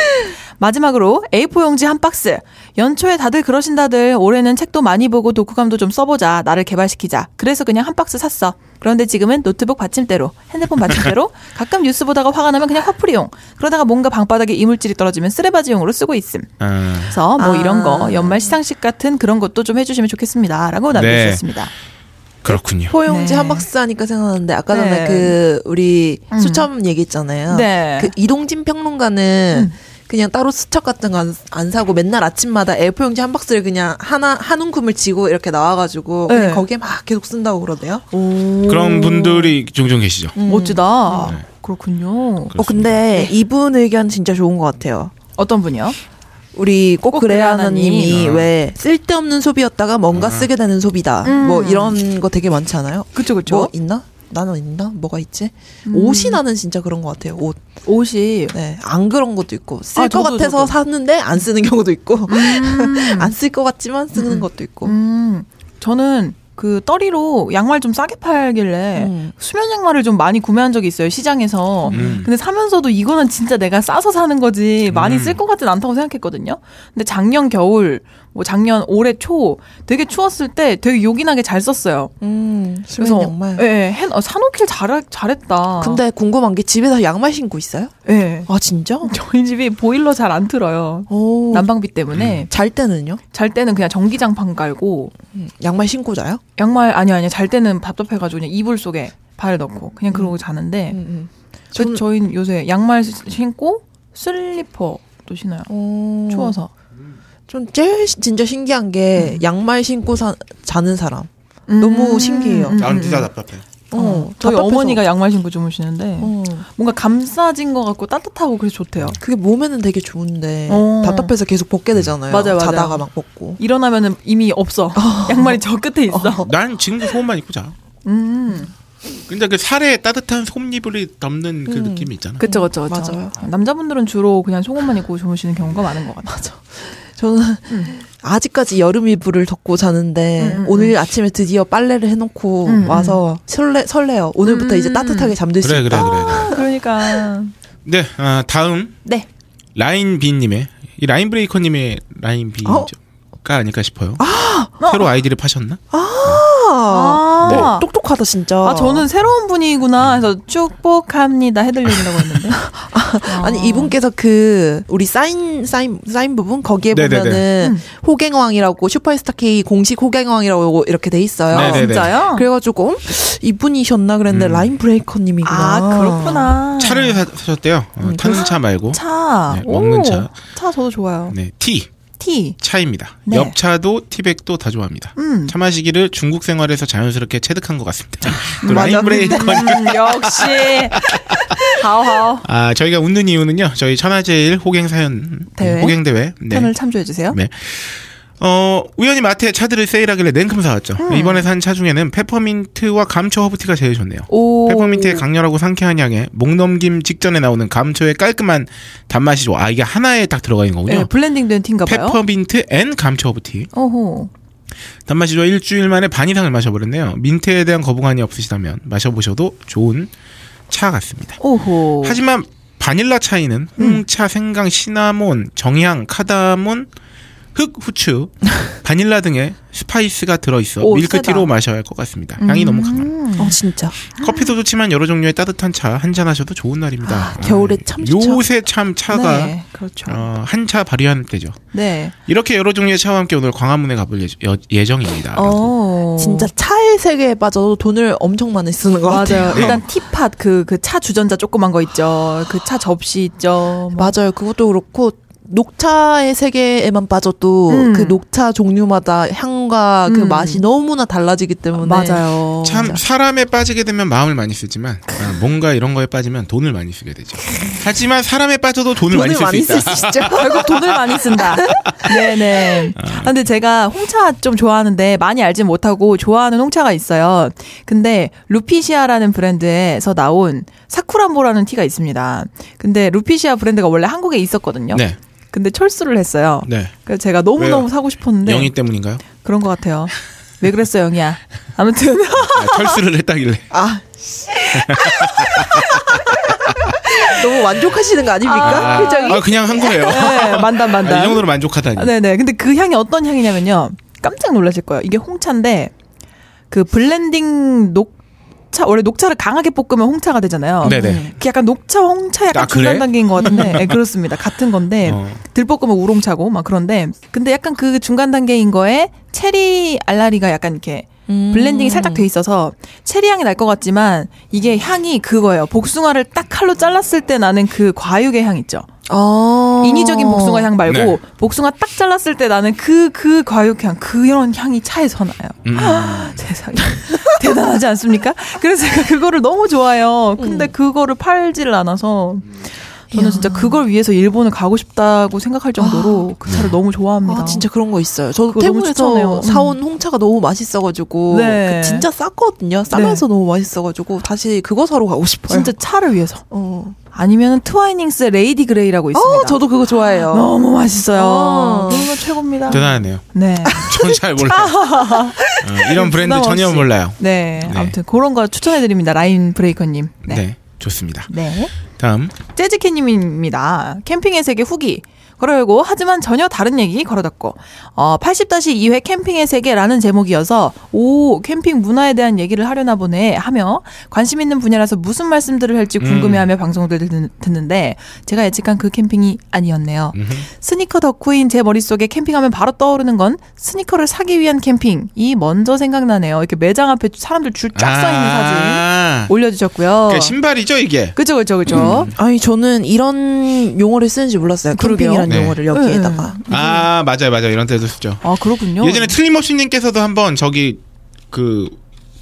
마지막으로 A4 용지 한 박스. 연초에 다들 그러신다들 올해는 책도 많이 보고 독후감도 좀 써보자. 나를 개발시키자. 그래서 그냥 한 박스 샀어. 그런데 지금은 노트북 받침대로, 핸드폰 받침대로, <laughs> 가끔 뉴스 보다가 화가 나면 그냥 화풀이용. 그러다가 뭔가 방바닥에 이물질이 떨어지면 쓰레받이용으로 쓰고 있음. 아, 그래서 뭐 아. 이런 거 연말 시상식 같은 그런 것도 좀 해주시면 좋겠습니다. 라고 남겨주셨습니다. 그렇군요. 포용지 네. 한 박스 하니까 생각나는데 아까 전에 네. 그 우리 음. 수첩 얘기했잖아요. 네. 그 이동진 평론가는 음. 그냥 따로 수첩 같은 거안 안 사고 맨날 아침마다 A4용지 한 박스를 그냥 하나 한 움큼을 지고 이렇게 나와가지고 네. 그냥 거기에 막 계속 쓴다고 그러대요. 그런 분들이 종종 계시죠. 음. 멋지다. 네. 그렇군요. 어 근데 이분 의견 진짜 좋은 것 같아요. 어떤 분이요? 우리 꼭, 꼭 그래야 하나님이 하나님. 왜 쓸데없는 소비였다가 뭔가 쓰게 되는 소비다. 음. 뭐 이런 거 되게 많지 않아요? 그쵸, 그쵸. 뭐 있나? 나는 있나? 뭐가 있지? 음. 옷이 나는 진짜 그런 것 같아요. 옷. 옷이 네, 안 그런 것도 있고 쓸 아, 저도, 같아서 저도. 샀는데 안 쓰는 경우도 있고 음. <laughs> 안쓸 것 같지만 쓰는 것도 있고. 음, 저는 그 떠리로 양말 좀 싸게 팔길래 음. 수면 양말을 좀 많이 구매한 적이 있어요 시장에서. 음. 근데 사면서도 이거는 진짜 내가 싸서 사는 거지 많이 음. 쓸것 같진 않다고 생각했거든요. 근데 작년 겨울, 뭐 작년 올해 초 되게 추웠을 때 되게 요긴하게 잘 썼어요. 음, 수면 양말. 예, 예, 해- 어, 사놓길 잘 잘했다. 근데 궁금한 게 집에서 양말 신고 있어요? 예. 아 진짜? <laughs> 저희 집이 보일러 잘 안 틀어요. 오. 난방비 때문에 잘 때는요? 잘 때는 그냥 전기장판 깔고 음, 양말 신고 자요? 양말 아니 아니 잘 때는 답답해가지고 그냥 이불 속에 발 넣고 그냥 그러고 자는데 음, 음. 저, 저는- 저희는 요새 양말 시- 신고 슬리퍼도 신어요. 어, 추워서. 좀 제일 시- 진짜 신기한 게 양말 신고 사, 자는 사람. 음, 너무 신기해요. 난 진짜 답답해. 어, 저희 답답해서. 어머니가 양말 신고 주무시는데 어. 뭔가 감싸진 것 같고 따뜻하고 그래서 좋대요. 그게 몸에는 되게 좋은데 어. 답답해서 계속 벗게 되잖아요. 맞아요, 맞아요. 자다가 막 벗고. 일어나면은 이미 없어. 양말이 저 끝에 있어. 난 지금도 속옷만 입고 자. 음. 근데 그 살에 따뜻한 솜니불이 덮는 그 느낌이 있잖아. 그쵸, 그쵸, 그쵸. 맞아요. 남자분들은 주로 그냥 속옷만 입고 주무시는 경우가 많은 것 같아요. 저는 아직까지 여름 이불을 덮고 자는데 음, 음, 오늘 아침에 드디어 빨래를 해놓고 음, 와서 설레 설레요. 오늘부터 음. 이제 따뜻하게 잠들 수 그래, 그래, 있다. 그래, 그래. 그러니까. 네, 아, 다음 네. 라인비님의 이 라인 브레이커 님의 라인비가 어? 아닐까 싶어요. 새로 아이디를 파셨나? 아, 아. 어, 똑똑하다 진짜. 아, 저는 새로운 분이구나 해서 축복합니다 해드리려고 했는데. <laughs> 아니 이분께서 그 우리 사인 사인 사인 부분 거기에 네네네. 보면은 음. 호갱왕이라고 슈퍼스타 K 공식 호갱왕이라고 이렇게 돼 있어요. 네네네. 진짜요? 그래가지고 음, 이분이셨나 그랬는데 음. 라인 브레이커님이구나. 아, 그렇구나. 차를 사, 사셨대요. 어, 음, 타는 차 말고. 차. 네, 먹는 오, 차. 차 저도 좋아요. 네, tea tea. 차입니다. 네. 엽차도 티백도 다 좋아합니다. 음. 차 마시기를 중국 생활에서 자연스럽게 체득한 것 같습니다. <laughs> 또 맞아. 라인 브레이커 음, 역시. <laughs> 好好. 아 저희가 웃는 이유는요. 저희 천하제일 호갱 사연 대회? 호갱 대회. 네. 편을 참조해 주세요. 네. 어, 우연히 마트에 차들을 세일하길래 냉큼 사왔죠. 음. 이번에 산 차 중에는 페퍼민트와 감초 허브티가 제일 좋네요. 오. 페퍼민트의 강렬하고 상쾌한 향에 목 넘김 직전에 나오는 감초의 깔끔한 단맛이 좋아. 아, 이게 하나에 딱 들어가 있는 거군요. 네, 블렌딩된 tea인가 봐요. 페퍼민트 and 감초 허브 tea. 오호. 단맛이 좋아 일주일 만에 반 이상을 마셔버렸네요. 민트에 대한 거부감이 없으시다면 마셔보셔도 좋은 차 같습니다. 오호. 하지만 바닐라 차이는 홍차, 생강, 시나몬, 정향, 카다몬, 흑, 후추, 바닐라 등의 스파이스가 들어있어 오, 밀크티로 세다. 마셔야 할 것 같습니다. 향이 너무 강합니다. 음. 어 진짜. 커피도 좋지만 여러 종류의 따뜻한 차 한 잔 하셔도 좋은 날입니다. 아, 겨울에 참 좋죠. 요새 참 차가 네, 그렇죠. 어, 한차 발휘하는 때죠. 네. 이렇게 여러 종류의 차와 함께 오늘 광화문에 가볼 예, 정입니다 어. 진짜 차의 세계에 빠져도 돈을 엄청 많이 쓰는 것 같아요. 맞아요. 일단 티팟 그 그 차 주전자 조그만 거 있죠. 그 차 접시 있죠. 뭐. 맞아요. 그것도 그렇고 녹차의 세계에만 빠져도 음. 그 녹차 종류마다 향과 그 음. 맛이 너무나 달라지기 때문에 맞아요. 참 사람에 빠지게 되면 마음을 많이 쓰지만 아, 뭔가 이런 거에 빠지면 돈을 많이 쓰게 되죠. 하지만 사람에 빠져도 돈을, 돈을 많이 쓸쓸수수 있다. 있죠. <laughs> 결국 돈을 많이 쓴다. <laughs> 네네. 아, 근데 제가 홍차 좀 좋아하는데 많이 알진 못하고 좋아하는 홍차가 있어요. 근데 루피시아라는 브랜드에서 나온 사쿠란보라는 티가 있습니다. 근데 루피시아 브랜드가 원래 한국에 있었거든요. 네, 근데 철수를 했어요. 네. 그래서 제가 너무 너무 왜요? 사고 싶었는데 영희 때문인가요? 그런 것 같아요. 왜 그랬어, 영희야? 아무튼 <laughs> 아, 철수를 했다길래. <laughs> 아. <laughs> 너무 만족하시는 거 아닙니까? 아, 표정이? 아, 그냥 한 거예요. 네, 만담 아, 만담. 이 정도로 만족하다니. 아, 네네. 근데 그 향이 어떤 향이냐면요. 깜짝 놀라실 거예요. 이게 홍차인데 그 블렌딩 녹 차 원래 녹차를 강하게 볶으면 홍차가 되잖아요. 네네. 그 약간 녹차 홍차 약간 아, 그래? 중간 단계인 것 같은데 네, <laughs> 그렇습니다. 같은 건데 어. 들 볶으면 우롱차고 막 그런데 근데 약간 그 중간 단계인 거에 체리 알라리가 약간 이렇게 음. 블렌딩이 살짝 돼 있어서 체리 향이 날 것 같지만 이게 향이 그거예요. 복숭아를 딱 칼로 잘랐을 때 나는 그 과육의 향 있죠. 아. 인위적인 복숭아 향 말고 네. 복숭아 딱 잘랐을 때 나는 그 그 과육향 그런 향이 차에서 나요. 음. <gasps> 세상에 <laughs> 대단하지 않습니까? 그래서 제가 그거를 너무 좋아해요. 근데 그거를 팔지를 않아서 저는 이야. 진짜 그걸 위해서 일본을 가고 싶다고 생각할 정도로 그 차를 너무 좋아합니다. 아, 진짜 그런 거 있어요. 저도 태국에서. 음. 사온 홍차가 너무 맛있어가지고 네. 그 진짜 쌌거든요. 싸면서 너무 맛있어가지고 다시 그거 사러 가고 싶어요. 진짜 차를 위해서. 어. 아니면 트와이닝스의 레이디 그레이라고 있습니다. 어, 저도 그거 좋아해요. <gasps> 너무 맛있어요. 어. 너무 최고입니다. 대단하네요. 네. <laughs> 전 잘 몰라요. 어, 이런 브랜드 전혀. 몰라요. 네. 네. 아무튼 그런 거 추천해드립니다. 라인 브레이커님. 네. 네. 좋습니다. 네. 다음. 재즈캐님입니다. 캠핑의 세계 후기. 걸어열고 하지만 전혀 다른 얘기 걸어닫고 어 80-2회 캠핑의 세계라는 제목이어서 오 캠핑 문화에 대한 얘기를 하려나 보네 하며 관심 있는 분야라서 무슨 말씀들을 할지 궁금해하며 방송들 듣는- 듣는데 제가 예측한 그 캠핑이 아니었네요. 음흠. 스니커 덕후인 제 머릿속에 캠핑하면 바로 떠오르는 건 스니커를 사기 위한 캠핑이 먼저 생각나네요. 이렇게 매장 앞에 사람들 줄 쫙 서 있는 사진 아, 올려주셨고요. 그러니까 신발이죠 이게. 그죠, 그죠, 그죠. 아니 저는 이런 용어를 쓰는지 몰랐어요. 캠핑이라는 네. 용어를 여기에다가. 아 맞아요 맞아요 이런 데도 쓰죠. 아, 그렇군요. 예전에 틀림없이님께서도 한번 저기 그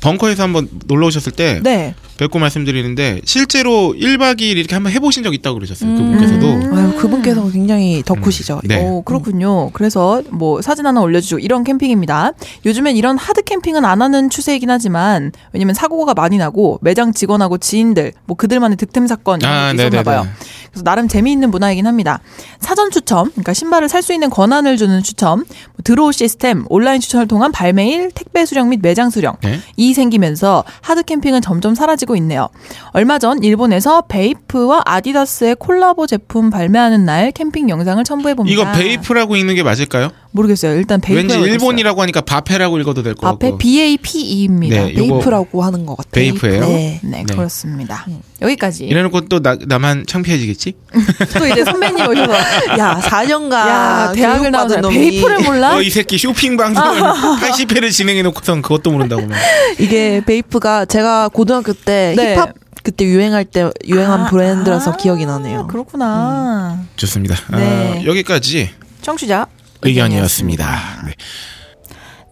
벙커에서 한번 놀러 오셨을 때 네. 뵙고 말씀드리는데 실제로 1박 2일 이렇게 한번 해보신 적 있다고 그러셨어요. 음. 그분께서도. 아유, 그분께서 굉장히 덕후시죠. 네. 오, 그렇군요. 그래서 뭐 사진 하나 올려주고 이런 캠핑입니다. 요즘엔 이런 하드 캠핑은 안 하는 추세이긴 하지만 왜냐면 사고가 많이 나고 매장 직원하고 지인들 뭐 그들만의 득템 사건 이런 아, 게 있었나 네네네. 봐요. 그래서 나름 재미있는 문화이긴 합니다. 사전 추첨, 그러니까 신발을 살 수 있는 권한을 주는 추첨, 뭐 드로우 시스템, 온라인 추천을 통한 발매일, 택배 수령 및 매장 수령 네. 이 생기면서 하드 캠핑은 점점 사라지고 있네요. 얼마 전 일본에서 베이프와 아디다스의 콜라보 제품 발매하는 날 캠핑 영상을 첨부해 봅니다. 이거 베이프라고 읽는 게 맞을까요? 모르겠어요. 일단 베이프 왠지 일본이라고 하니까 바페라고 읽어도 될것 앞에 같고. B A P E입니다. 네, 베이프라고 하는 것 같아요. 베이프예요? 네. 네, 네. 그렇습니다. 여기까지. 이래놓고 또 나, 나만 창피해지겠지? <laughs> 또 이제 선배님 오셔서 야, 4년간 야 대학을 교육받은 놈이 베이프를 몰라? 어, 이 새끼 쇼핑 방송을 80회를 진행해 놓고선 그것도 모른다고. 막. 이게 베이프가 제가 고등학교 때 네. 힙합 그때 유행할 때 유행한 아, 브랜드라서 아, 기억이 나네요. 그렇구나. 좋습니다. 네. 어, 여기까지 청취자 의견이었습니다. 네.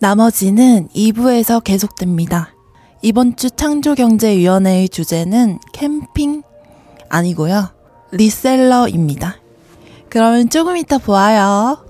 나머지는 2부에서 계속됩니다. 이번 주 창조경제위원회의 주제는 캠핑 아니고요. 리셀러입니다. 그러면 조금 이따 보아요.